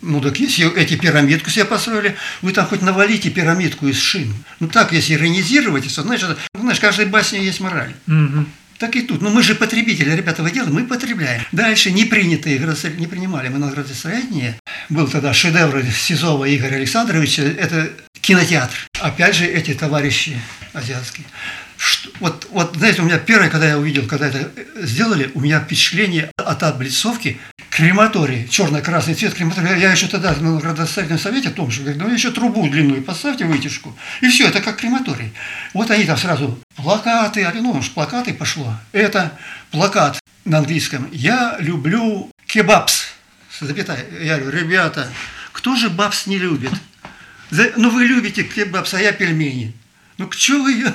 Ну так если эти пирамидку себе построили, вы там хоть навалите пирамидку из шин. Ну так, если иронизировать, то, это, знаешь, каждой басне есть мораль. Мгм. Так и тут. Но мы же потребители, ребята, вы делаете, мы потребляем. Дальше не принятые, градостроители не принимали мы на градостроение. Был тогда шедевр Сизова Игоря Александровича, это кинотеатр. Опять же, эти товарищи азиатские. Что- вот, вот, знаете, у меня первое, когда я увидел, когда это сделали, у меня впечатление от облицовки крематорий, черно-красный цвет крематория. Я еще тогда на градостроительном совете о том, что говорит, ну еще трубу длинную поставьте, вытяжку. И все, это как крематорий. Вот они там сразу плакаты, ну, уж плакаты пошло. Это плакат на английском. Я люблю кебабс. Запятая. Я говорю, ребята, кто же бабс не любит? Ну, вы любите кебабс, а я пельмени. Ну, к чему ее?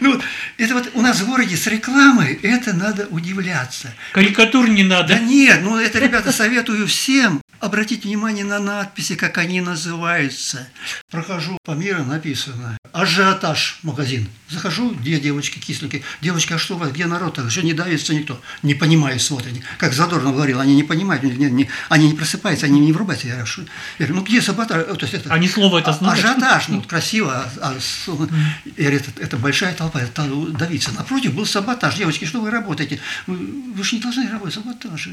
Ну, вот это вот у нас в городе с рекламой, это надо удивляться. Карикатур не надо. Да нет, ну это, ребята, советую всем обратить внимание на надписи, как они называются. Прохожу по миру, написано «Ажиотаж магазин». Захожу, где девочки кисленькие. Девочки, а что у вас, где народ-то? Еще не давится никто. Не понимаю, смотрят. Как Задорнов говорил, они не понимают, не- не- они не просыпаются, они не врубаются. Я говорю, ну где саботаж? То есть это, Они слово это а- знают? Ажиотаж, ну, красиво. а- а я говорю, это, это большая толпа, это давиться. Напротив был саботаж. Девочки, что вы работаете? Вы, вы же не должны работать, саботаж.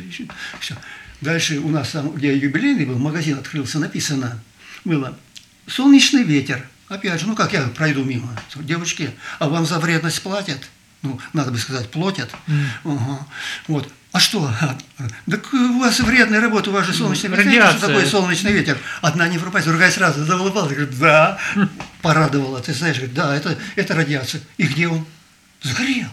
Все. Дальше у нас там, где юбилейный был, магазин открылся, написано было «Солнечный ветер». Опять же, ну как я пройду мимо? Девочки, а вам за вредность платят? Ну, надо бы сказать, платят. Ага. Вот. А что? Так у вас вредная работа, у вас же солнечный ветер. Знаете, Что радиация. такое солнечный ветер? Одна не врубается, другая сразу заулыбалась. Говорит, да, порадовала. Ты знаешь, говорит, да, это, это радиация. И где он? Сгорел.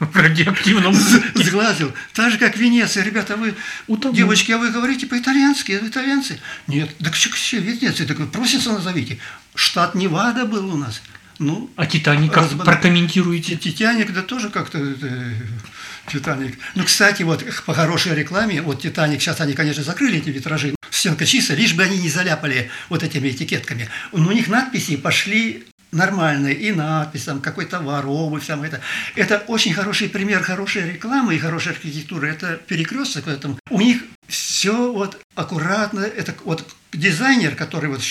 В радиоактивном. Сглазил. Так же, как Венеция. Ребята, вы, Утонул. девочки, а вы говорите по-итальянски, итальянцы? Нет. Так что, Венеция? Так просится назовите. Штат Невада был у нас. Ну, А Титаник как Разбана- прокомментируете? Титаник, да тоже как-то Титаник. Ну, кстати, вот по хорошей рекламе, вот Титаник, сейчас они, конечно, закрыли эти витражи, стенка чистая, лишь бы они не заляпали вот этими этикетками. Но у них надписи пошли нормальные, и надпись, там, какой товар, обувь, там, это. Это очень хороший пример хорошей рекламы и хорошей архитектуры. Это перекресток в этом. У них все вот аккуратно. Это вот дизайнер, который вот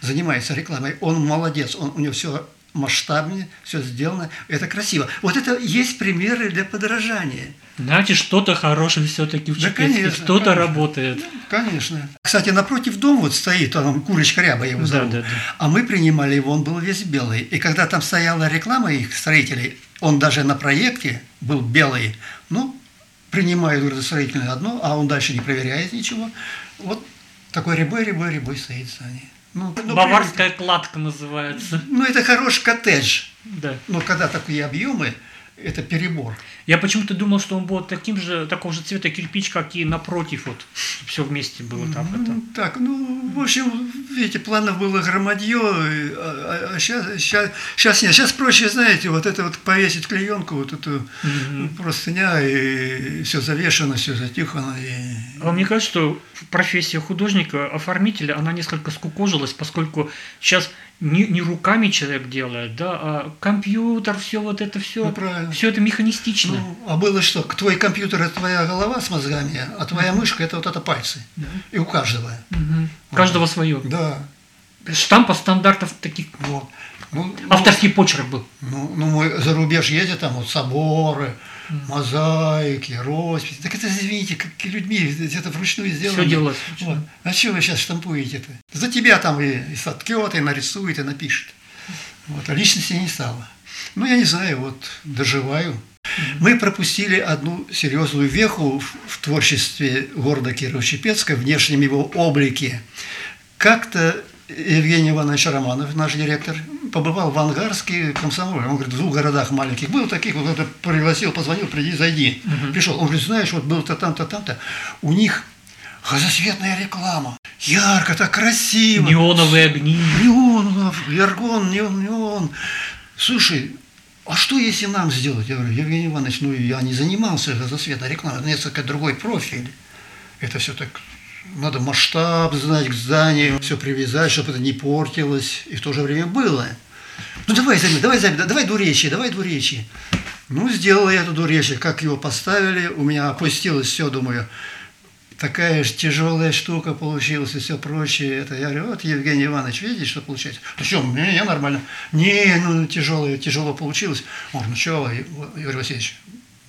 занимается рекламой, он молодец, он, у него все масштабнее, все сделано, это красиво. Вот это есть примеры для подражания. Значит, что-то хорошее все-таки в Да, Чепецке, конечно, что-то работает. Конечно. Кстати, напротив дома вот стоит, там курочка ряба его Да, зовут. да, да. А мы принимали его, он был весь белый. И когда там стояла реклама их строителей, он даже на проекте был белый. Ну, принимают градостроительное одно, а он дальше не проверяет ничего. Вот такой рябой, рябой, рябой стоит в здании. Ну, ну, Баварская кладка называется. Ну, это хороший коттедж. Да. Но когда такие объемы, это перебор. Я почему-то думал, что он будет таким же, такого же цвета кирпич, как и напротив, вот, все вместе было так это. Ну, Так, ну, в общем, видите, планов было громадье, а, а сейчас, сейчас, сейчас нет. Сейчас проще, знаете, вот это вот повесить клеенку, вот эту простыня, и все завешено, все затихано. И... А мне кажется, что профессия художника, оформителя, она несколько скукожилась, поскольку сейчас не, не руками человек делает, да, а компьютер, все вот это все, Ну, правильно. все это механистично. Ну, а было что? Твой компьютер – это твоя голова с мозгами, а твоя мышка – это вот это пальцы. И у каждого. Мгм. У Каждого свое. Да. Штампов стандартов таких. Вот. Ну, ну, Авторский почерк был. Ну, ну, мы за рубеж едем, там вот соборы, мозаики, росписи. Так это, извините, как людьми, это вручную сделано. Всё делалось вручную. Вот. А что вы сейчас штампуете-то? За тебя там и, и соткет, и нарисует, и напишет. Вот. А личности не стало. Ну, я не знаю, вот, доживаю. Мы пропустили одну серьезную веху в, творчестве города Кирово-Чепецка, внешнем его облике. Как-то Евгений Иванович Романов, наш директор, побывал в Ангарске, комсомоле. Он говорит, в двух городах маленьких. Был таких, вот это пригласил, позвонил, приди, зайди. Угу. Пришел. Он говорит, знаешь, вот был-то там-то, там-то. У них газосветная реклама. Ярко, так красиво. Неоновые огни. Неонов, яргон, неон, неон. Слушай, а что если нам сделать? Я говорю, Евгений Иванович, ну я не занимался газосветной рекламой, несколько другой профиль. Это все так надо масштаб знать к зданию, все привязать, чтобы это не портилось, и в то же время было. Ну давай, займи, давай, займи, давай двуречие, давай двуречие. Ну, сделал я это двуречие, как его поставили, у меня опустилось все, думаю, такая же тяжелая штука получилась и все прочее. Это я говорю, вот Евгений Иванович, видите, что получается? Ну что, не, не, нормально. Не, ну тяжелое, тяжело получилось. Он, ну что, Игорь Васильевич,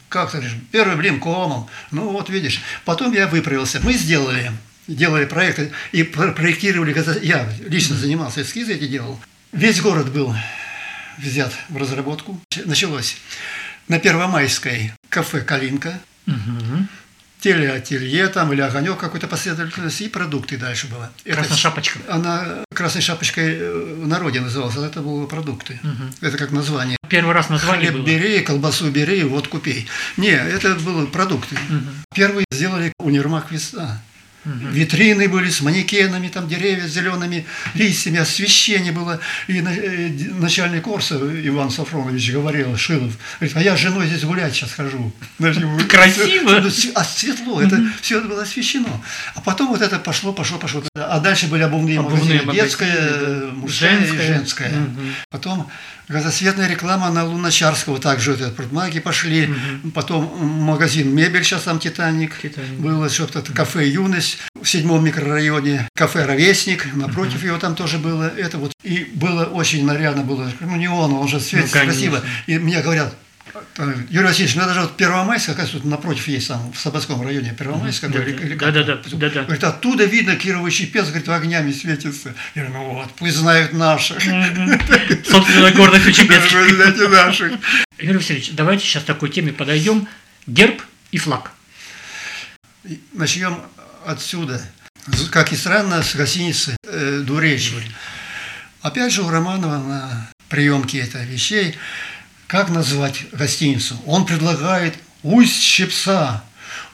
как ты говоришь, первый блин комом. Ну вот видишь. Потом я выправился. Мы сделали, делали проекты и проектировали, я лично занимался, эскизы эти делал. Весь город был взят в разработку. Началось на Первомайской кафе «Калинка», угу. Телеателье там или огонек какой-то последовательности и продукты дальше было. Красная это, шапочка. Она красной шапочкой в народе называлась, а это были продукты. Угу. Это как название. Первый раз название Хлеб было. бери, колбасу бери, водку пей. Не, это были продукты. Угу. Первые сделали универмаг «Весна». Угу. Витрины были с манекенами, там деревья с зелеными листьями, освещение было. И э, начальник курса Иван Сафронович говорил, Шилов, говорит, а я с женой здесь гулять сейчас хожу. Красиво. А светло, это все было освещено. А потом вот это пошло, пошло, пошло. А дальше были обувные, обувные магазины, детская, мужская и женская. Потом газосветная реклама на Луначарского, также это продмаги пошли, угу. потом магазин мебель, сейчас там Титаник, Титаник. было что-то, кафе Юность в седьмом микрорайоне, кафе Ровесник, напротив угу. его там тоже было, это вот, и было очень нарядно, было, ну не он, он же светится ну, красиво, и мне говорят, Юрий Васильевич, ну это же вот Первомайск, как тут напротив есть там, в Сабадском районе Первомайск, да, или, или да, да, да, да, да. Говорит, оттуда видно Кировый Чепец, говорит, огнями светится. Я говорю, ну вот, пусть знают наших. Собственно, гордость Чепец. наших. Юрий Васильевич, давайте сейчас такой теме подойдем. Герб и флаг. Начнем отсюда. Как и странно, с гостиницы э, Двуречье. Опять же, у Романова на приемке это вещей как назвать гостиницу? Он предлагает «Усть Щепса».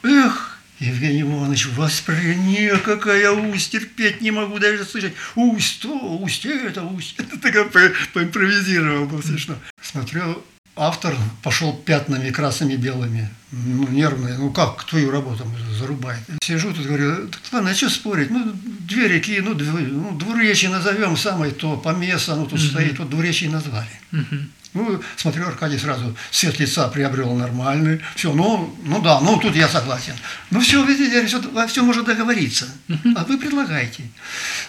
Эх, Евгений Иванович, вас не какая усть, терпеть не могу даже слышать. Усть то, усть это, усть. Это такая поимпровизировал, было смешно. Смотрел, автор пошел пятнами красными, белыми, ну, нервные, ну как, твою работу зарубает. Сижу тут, говорю, ладно, а что спорить, ну, две реки, ну, дв, ну двуречье назовем, самое то, помеса, ну, тут mm-hmm. стоит, вот двуречье назвали. Mm-hmm. Ну, смотрю, Аркадий сразу цвет лица приобрел нормальный. Все, ну, ну да, ну тут я согласен. Ну все, видите, все, во всем можно договориться. А вы предлагаете.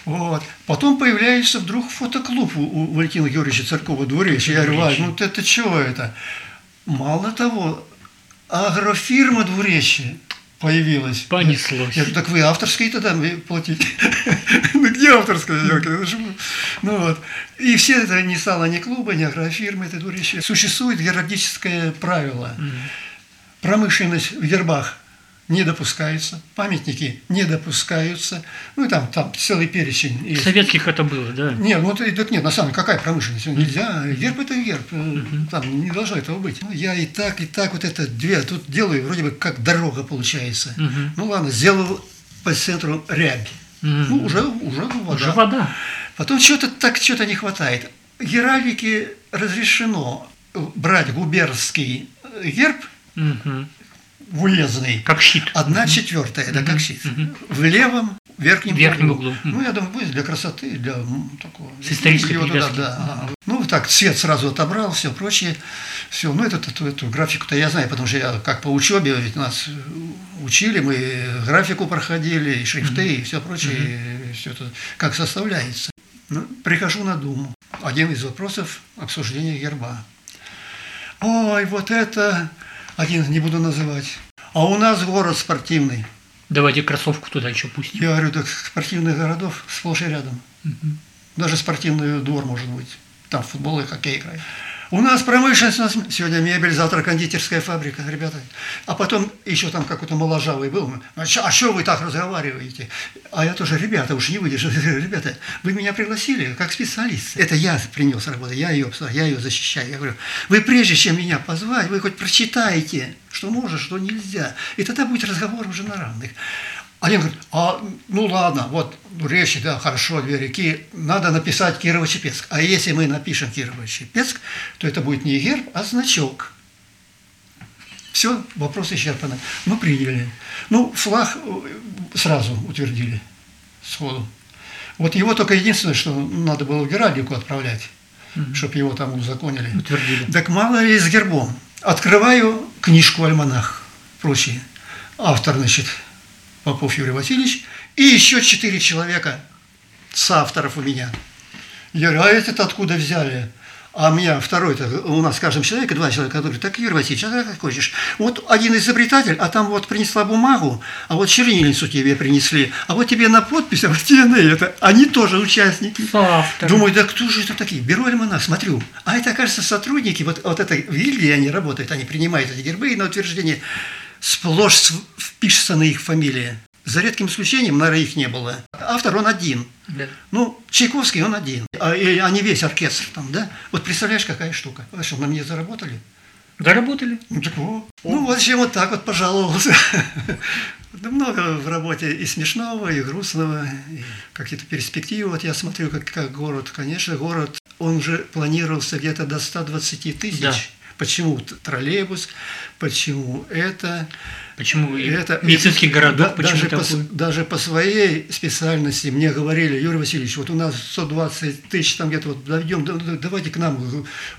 Вот. Потом появляется вдруг фотоклуб у, Валентина Георгиевича Царкова Двуречья. Я говорю, ну это чего это? Мало того, агрофирма Двуречья появилась. Понеслось. Я говорю, так вы авторские тогда платите. ну где авторская сделка? ну вот. И все это не стало ни клуба, ни агрофирмы, это дурище. Существует геральдическое правило. Промышленность в гербах не допускается, памятники не допускаются. Ну и там, там целый перечень. Есть. Советских это было, да? Нет, ну это нет, на самом деле, какая промышленность? Нельзя, герб это герб, uh там не должно этого быть. Ну, я и так, и так вот это две, тут делаю, вроде бы как дорога получается. uh Ну ладно, сделал по центру рябь. uh Ну уже, уже вода. Уже вода. Потом что-то так, что-то не хватает. Геральдике разрешено брать губернский герб, в уездный. Как щит. Одна четвертая, да, как щит. В левом верхнем, верхнем углу. углу. Ну, я думаю, будет для красоты, для такого. С исторической его туда, да. Ну, так, цвет сразу отобрал, все прочее. Все, ну, эту, эту, эту графику-то я знаю, потому что я как по учебе, ведь нас учили, мы графику проходили, и шрифты, и все прочее, и все это как составляется. Ну, прихожу на Думу. Один из вопросов обсуждения герба. Ой, вот это один не буду называть. А у нас город спортивный. Давайте кроссовку туда еще пустим. Я говорю, так спортивных городов сплошь и рядом. Угу. Даже спортивный двор может быть. Там футбол и хоккей играет. У нас промышленность, у нас сегодня мебель, завтра кондитерская фабрика, ребята. А потом еще там какой-то моложавый был. А что вы так разговариваете? А я тоже, ребята, уж не выдержу. Ребята, вы меня пригласили как специалист. Это я принес работу, я ее, я ее защищаю. Я говорю, вы прежде чем меня позвать, вы хоть прочитаете, что можно, что нельзя. И тогда будет разговор уже на равных. Они говорят, а, ну ладно, вот речи, да, хорошо, две реки, надо написать Кирово-Чепецк. А если мы напишем Кирово-Чепецк, то это будет не герб, а значок. Все, вопрос исчерпан. Мы приняли. Ну, флаг э, сразу утвердили сходу. Вот его только единственное, что надо было в Геральдику отправлять, mm-hmm. чтобы его там узаконили. Утвердили. Так мало ли с гербом. Открываю книжку «Альманах», прочие. Автор, значит, Попов Юрий Васильевич, и еще четыре человека соавторов у меня. Я говорю, а это откуда взяли? А у меня второй, у нас, скажем, человек, два человека, говорит, так, Юрий Васильевич, а как хочешь? Вот один изобретатель, а там вот принесла бумагу, а вот чернильницу тебе принесли, а вот тебе на подпись, а вот тебе на это. Они тоже участники. Соавторы. Думаю, да кто же это такие? Беру альманах, смотрю. А это, кажется, сотрудники, вот, вот этой гильдии они работают, они принимают эти гербы на утверждение сплошь впишется их фамилия. За редким исключением, наверное, их не было. Автор он один. Да. Ну, Чайковский он один. А, и, а не весь оркестр там, да? Вот представляешь, какая штука. А что, на мне заработали? Заработали. Ну, так вот. Ну, в общем, вот так вот пожаловался. Да много в работе и смешного, и грустного, и какие-то перспективы. Вот я смотрю, как, как город. Конечно, город, он же планировался где-то до 120 тысяч. Да. Почему троллейбус, почему это, почему это, медицинский городок, да, почему даже, по, даже по своей специальности мне говорили, Юрий Васильевич, вот у нас 120 тысяч там где-то, вот доведем, давайте к нам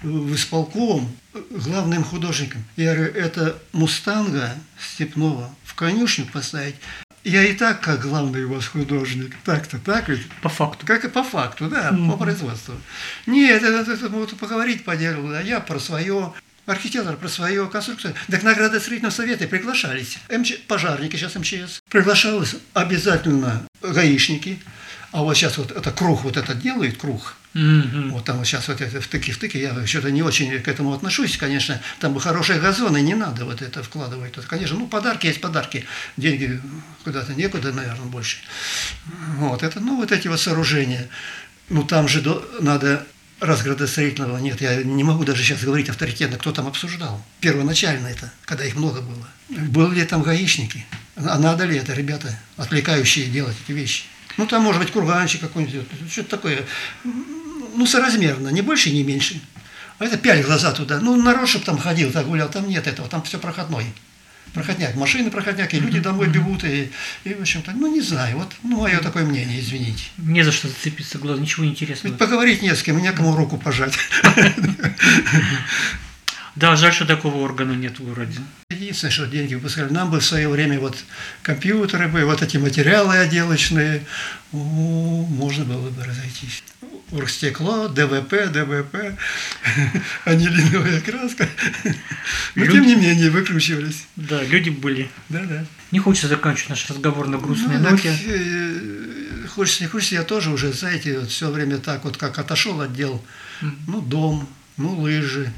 в исполком главным художником. Я говорю, это Мустанга Степнова в конюшню поставить, я и так, как главный у вас художник, так-то, так ведь? По факту. Как и по факту, да, mm-hmm. по производству. Нет, это, это, это вот поговорить по делу, а я про свое, архитектор про свою конструкцию. Так на градостроительном совете приглашались МЧ, пожарники, сейчас МЧС. Приглашалось обязательно гаишники, а вот сейчас вот это круг вот этот делает, круг. Mm-hmm. Вот там вот сейчас вот это втыки-втыки, я что-то не очень к этому отношусь, конечно. Там бы хорошие газоны, не надо вот это вкладывать. Тут, конечно, ну подарки есть подарки. Деньги куда-то некуда, наверное, больше. Вот это, ну вот эти вот сооружения. Ну там же до, надо разградостроительного нет, я не могу даже сейчас говорить авторитетно, кто там обсуждал. Первоначально это, когда их много было. Были ли там гаишники? А надо ли это, ребята, отвлекающие делать эти вещи? Ну, там может быть курганчик какой-нибудь, что-то такое. Ну, соразмерно, не больше, не меньше. А это пять глаза туда. Ну, народ, чтобы там ходил, так гулял, там нет этого, там все проходной. Проходняк, машины проходняк, и люди домой бегут, и, и в общем-то, ну, не знаю, вот, ну, мое такое мнение, извините. Не за что зацепиться глаз, ничего интересного. Ведь поговорить не с кем, некому руку пожать. Да, жаль, что такого органа нет в городе. Единственное, что деньги выпускали. Нам бы в свое время вот компьютеры бы, вот эти материалы отделочные, можно было бы разойтись. Урстекло, ДВП, ДВП, анилиновая краска. Но тем не менее выкручивались. Да, люди были. Да, да. Не хочется заканчивать наш разговор на грустной ну, ноте. Так, э, хочется, не хочется, я тоже уже, знаете, вот все время так вот, как отошел от дел, mm. ну, дом, ну, лыжи,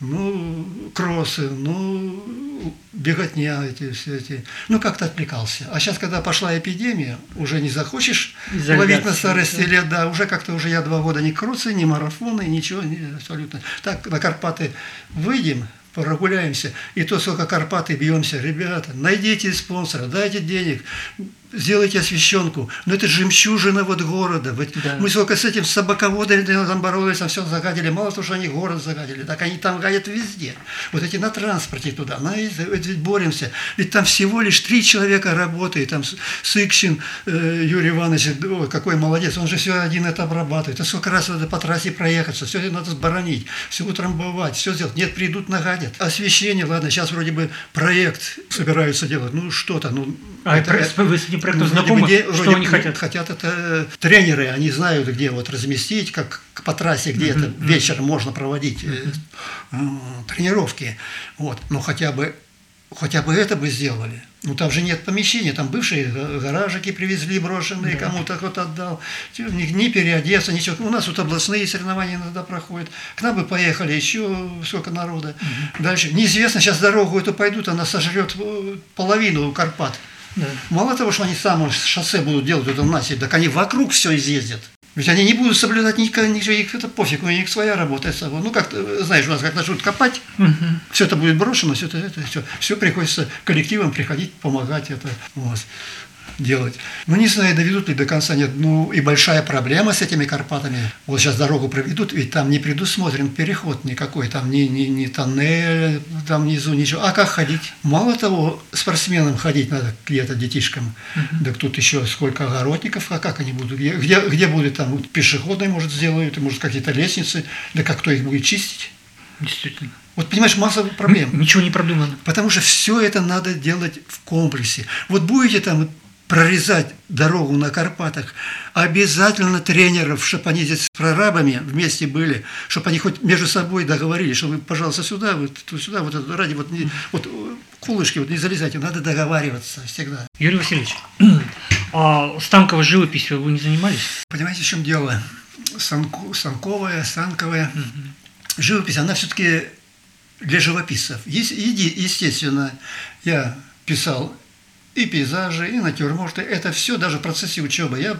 ну, кроссы, ну, беготня эти все эти. Ну, как-то отвлекался. А сейчас, когда пошла эпидемия, уже не захочешь Изоляция, ловить на старости лет, да, уже как-то уже я два года ни кроссы, ни марафоны, ничего, не, абсолютно. Так, на Карпаты выйдем, прогуляемся, и то, сколько Карпаты бьемся, ребята, найдите спонсора, дайте денег, сделайте освещенку. Но это жемчужина вот города. Ведь да. Мы сколько с этим собаководами там боролись, там все загадили. Мало того, что они город загадили, так они там гадят везде. Вот эти на транспорте туда, на, ведь боремся. Ведь там всего лишь три человека работает. Там Сыкщин э, Юрий Иванович, ой, какой молодец, он же все один это обрабатывает. А сколько раз надо по трассе проехаться, все это надо сборонить, все утрамбовать, все сделать. Нет, придут, нагадят. Освещение, ладно, сейчас вроде бы проект собираются делать. Ну, что-то, ну... А это, вы с этим проектом знакомы, где, что вроде, они хотят? Хотят это тренеры, они знают, где вот разместить, как по трассе, где mm-hmm. это вечером можно проводить mm-hmm. э, тренировки. Вот. Но хотя бы хотя бы это бы сделали. Ну, там же нет помещения, там бывшие гаражики привезли брошенные, да. кому-то кто-то отдал. Не, не переодеться, ничего. У нас тут областные соревнования иногда проходят. К нам бы поехали еще сколько народа. Угу. Дальше. Неизвестно, сейчас дорогу эту пойдут, она сожрет э, половину Карпат. Да. Мало того, что они сами шоссе будут делать это насыпь, так они вокруг все изъездят. Ведь они не будут соблюдать никакого, ничего, их это пофиг, у них своя работа. Ну, как знаешь, у нас как начнут копать, угу. все это будет брошено, все это, это все, все приходится коллективам приходить, помогать это. Вот делать. Ну, не знаю, доведут ли до конца, нет. Ну, и большая проблема с этими Карпатами. Вот сейчас дорогу проведут, ведь там не предусмотрен переход никакой, там ни, ни, ни тоннель, там внизу ничего. А как ходить? Мало того, спортсменам ходить надо где-то, детишкам. Uh-huh. Так тут еще сколько огородников, а как они будут? Где, где, где будет там вот, пешеходные, может, сделают, может, какие-то лестницы, да как кто их будет чистить? Действительно. Вот понимаешь, масса проблем. Ничего не продумано. Потому что все это надо делать в комплексе. Вот будете там прорезать дорогу на Карпатах, обязательно тренеров, чтобы они здесь с прорабами вместе были, чтобы они хоть между собой договорились, чтобы, пожалуйста, сюда, вот сюда, вот это, ради вот, не, вот кулышки, вот не залезайте, надо договариваться всегда. Юрий Васильевич, а станковой живописью вы не занимались? Понимаете, в чем дело? Санку, станковая, станковая угу. живопись, она все-таки для живописцев. Естественно, я писал и пейзажи, и натюрморты. Это все даже в процессе учебы. Я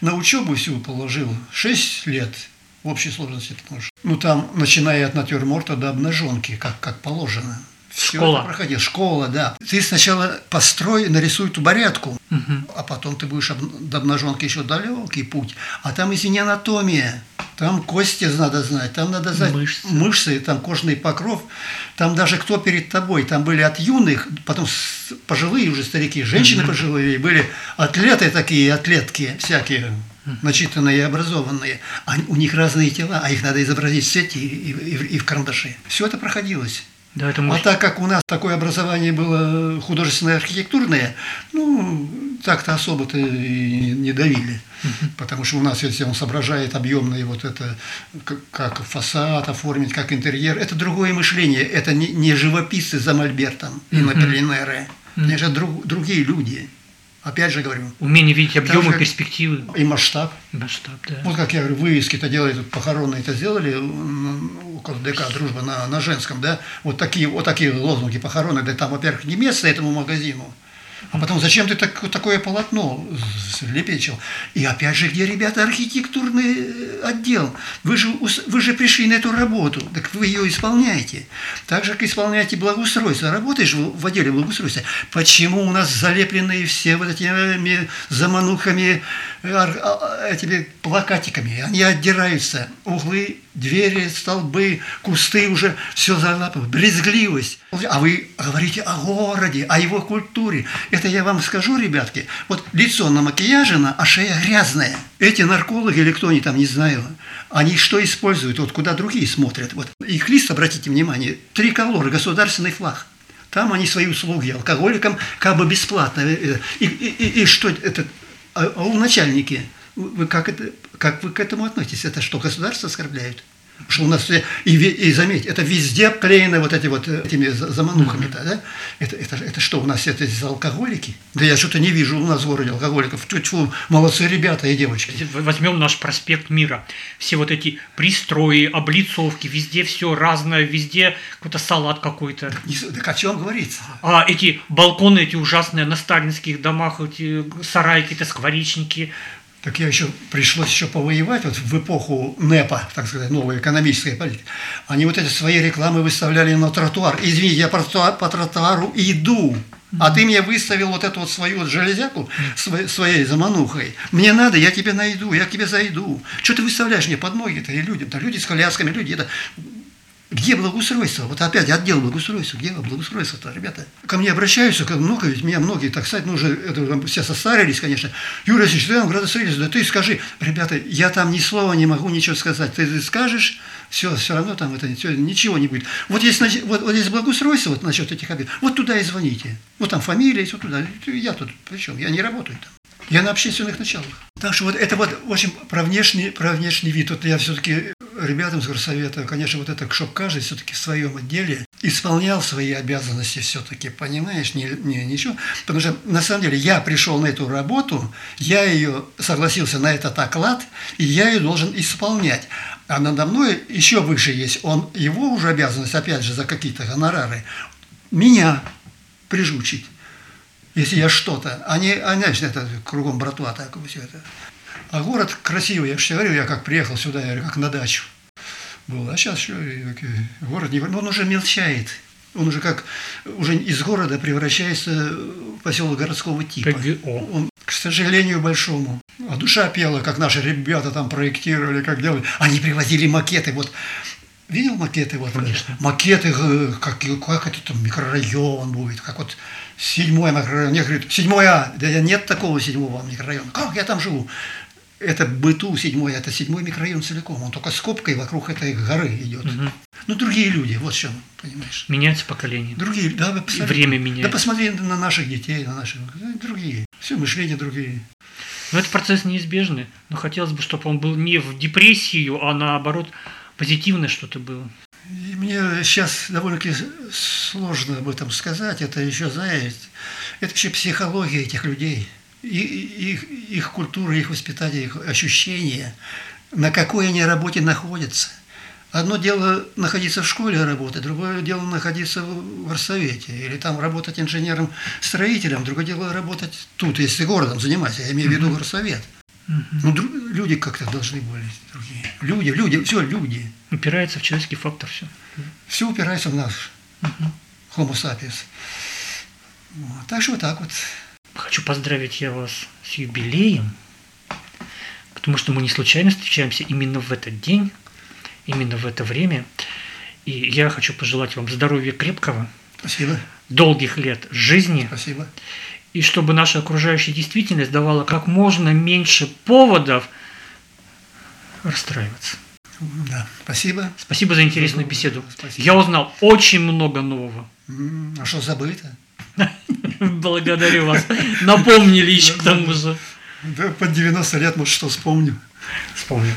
на учебу всю положил 6 лет в общей сложности. Потому что, ну, там, начиная от натюрморта до обнаженки, как, как положено. Все школа. это проходил. Школа, да. Ты сначала построй, нарисуй тубарятку, угу. а потом ты будешь до обнаженки еще далекий путь. А там, извини, анатомия. Там кости надо знать, там надо знать мышцы. мышцы, там кожный покров, там даже кто перед тобой, там были от юных, потом пожилые уже старики, женщины пожилые, были атлеты такие, атлетки всякие, начитанные и образованные. А у них разные тела, а их надо изобразить в сети и, и, и в карандаше. Все это проходилось. Да, это может... А так как у нас такое образование было художественное, архитектурное, ну, так-то особо-то и не давили. Потому что у нас, если он соображает объемное вот это, как фасад оформить, как интерьер, это другое мышление. Это не, не живописцы за Мольбертом и на Перлинере. Это друг, другие люди. Опять же говорю. Умение видеть объемы, перспективы. И масштаб. Масштаб, да. Вот как я говорю, вывески-то делали, похоронные это сделали около ДК «Дружба» на, на женском, да, вот такие, вот такие лозунги похороны, да там, во-первых, не место этому магазину, а потом, зачем ты так, такое полотно лепечил? И опять же, где, ребята, архитектурный э, отдел? Вы же, вы же пришли на эту работу, так вы ее исполняете. Так же, как исполняете благоустройство. Работаешь в отделе благоустройства. Почему у нас залепленные все вот этими заманухами, а, этими плакатиками? Они отдираются. Углы двери, столбы, кусты уже все залапывают, брезгливость. А вы говорите о городе, о его культуре. Это я вам скажу, ребятки, вот лицо намакияжено, а шея грязная. Эти наркологи или кто они там, не знаю, они что используют, вот куда другие смотрят. Вот их лист, обратите внимание, триколор, государственный флаг. Там они свои услуги алкоголикам как бы бесплатно. И, и, и, и что это? А, а у начальники – вы как, это, как вы к этому относитесь? Это что, государство оскорбляют? Что у нас и, и заметь, это везде обклеено вот эти вот э, этими заманухами-то, да? Это, это, это что, у нас это за алкоголики? Да я что-то не вижу у нас в городе алкоголиков. Тьфу, молодцы ребята и девочки. Возьмем наш проспект Мира. Все вот эти пристрои, облицовки, везде все разное, везде какой-то салат какой-то. Так, так о чем говорится? А эти балконы, эти ужасные на сталинских домах, эти сарайки-то, скворечники, так я еще пришлось еще повоевать вот в эпоху НЭПа, так сказать, новой экономической политики. Они вот эти свои рекламы выставляли на тротуар. Извините, я по тротуару, иду, а ты мне выставил вот эту вот свою вот железяку своей, своей заманухой. Мне надо, я тебе найду, я к тебе зайду. Что ты выставляешь мне под ноги-то и людям? Да люди с колясками, люди это где благоустройство? Вот опять отдел благоустройства. Где благоустройство-то, ребята? Ко мне обращаются, как много, ведь меня многие, так сказать, ну уже это, все состарились, конечно. Юрий Васильевич, ты там градостроитель, да ты скажи, ребята, я там ни слова не могу ничего сказать. Ты скажешь, все, все равно там это все, ничего не будет. Вот есть, вот, вот есть благоустройство вот насчет этих объектов, вот туда и звоните. Вот там фамилия есть, вот туда. Я тут, причем, я не работаю там. Я на общественных началах. Так что вот это вот, общем, про внешний, про внешний вид. Вот я все-таки ребятам из горсовета, конечно, вот это, чтобы каждый все-таки в своем отделе исполнял свои обязанности все-таки, понимаешь, не, не, ничего. Потому что, на самом деле, я пришел на эту работу, я ее согласился на этот оклад, и я ее должен исполнять. А надо мной еще выше есть, он, его уже обязанность, опять же, за какие-то гонорары, меня прижучить если я что-то, а не, а знаешь, это кругом братва так все это. А город красивый, я же говорю, я как приехал сюда, я говорю, как на дачу был. А сейчас что, город не... Он уже мелчает. Он уже как уже из города превращается в поселок городского типа. Он, к сожалению, большому. А душа пела, как наши ребята там проектировали, как делали. Они привозили макеты. Вот видел макеты? Вот, Конечно. Макеты, э, как, как это там микрорайон будет, как вот седьмой микрорайон. Мне говорят, седьмой А, да нет такого седьмого микрорайона. Как я там живу? Это Быту седьмой, это седьмой микрорайон целиком. Он только скобкой вокруг этой горы идет. Угу. Ну, другие люди, вот в чем, понимаешь. Меняется поколение. Другие, да, посмотри, время меняется. Да посмотри на наших детей, на наших, другие. Все мышление другие. Но это процесс неизбежный. Но хотелось бы, чтобы он был не в депрессию, а наоборот позитивное что-то было. И мне сейчас довольно-таки сложно об этом сказать. Это еще, знаете, это вообще психология этих людей – их, их культура, их воспитание, их ощущения, на какой они работе находятся. Одно дело находиться в школе работать, другое дело находиться в горсовете, или там работать инженером-строителем, другое дело работать тут, если городом заниматься, я имею в виду горсовет. Ну, люди как-то должны были другие. Люди, люди, все люди. Упирается в человеческий фактор все. Все упирается в нас, homo sapiens. Вот. Так что вот так вот. Хочу поздравить я вас с юбилеем, потому что мы не случайно встречаемся именно в этот день, именно в это время. И я хочу пожелать вам здоровья крепкого, Спасибо. долгих лет жизни. Спасибо. И чтобы наша окружающая действительность давала как можно меньше поводов расстраиваться. Да, спасибо. Спасибо за интересную беседу. Спасибо. Я узнал очень много нового. А что забыто? Благодарю вас. Напомнили еще к тому же. Да, под 90 лет, может, что вспомню. Вспомню.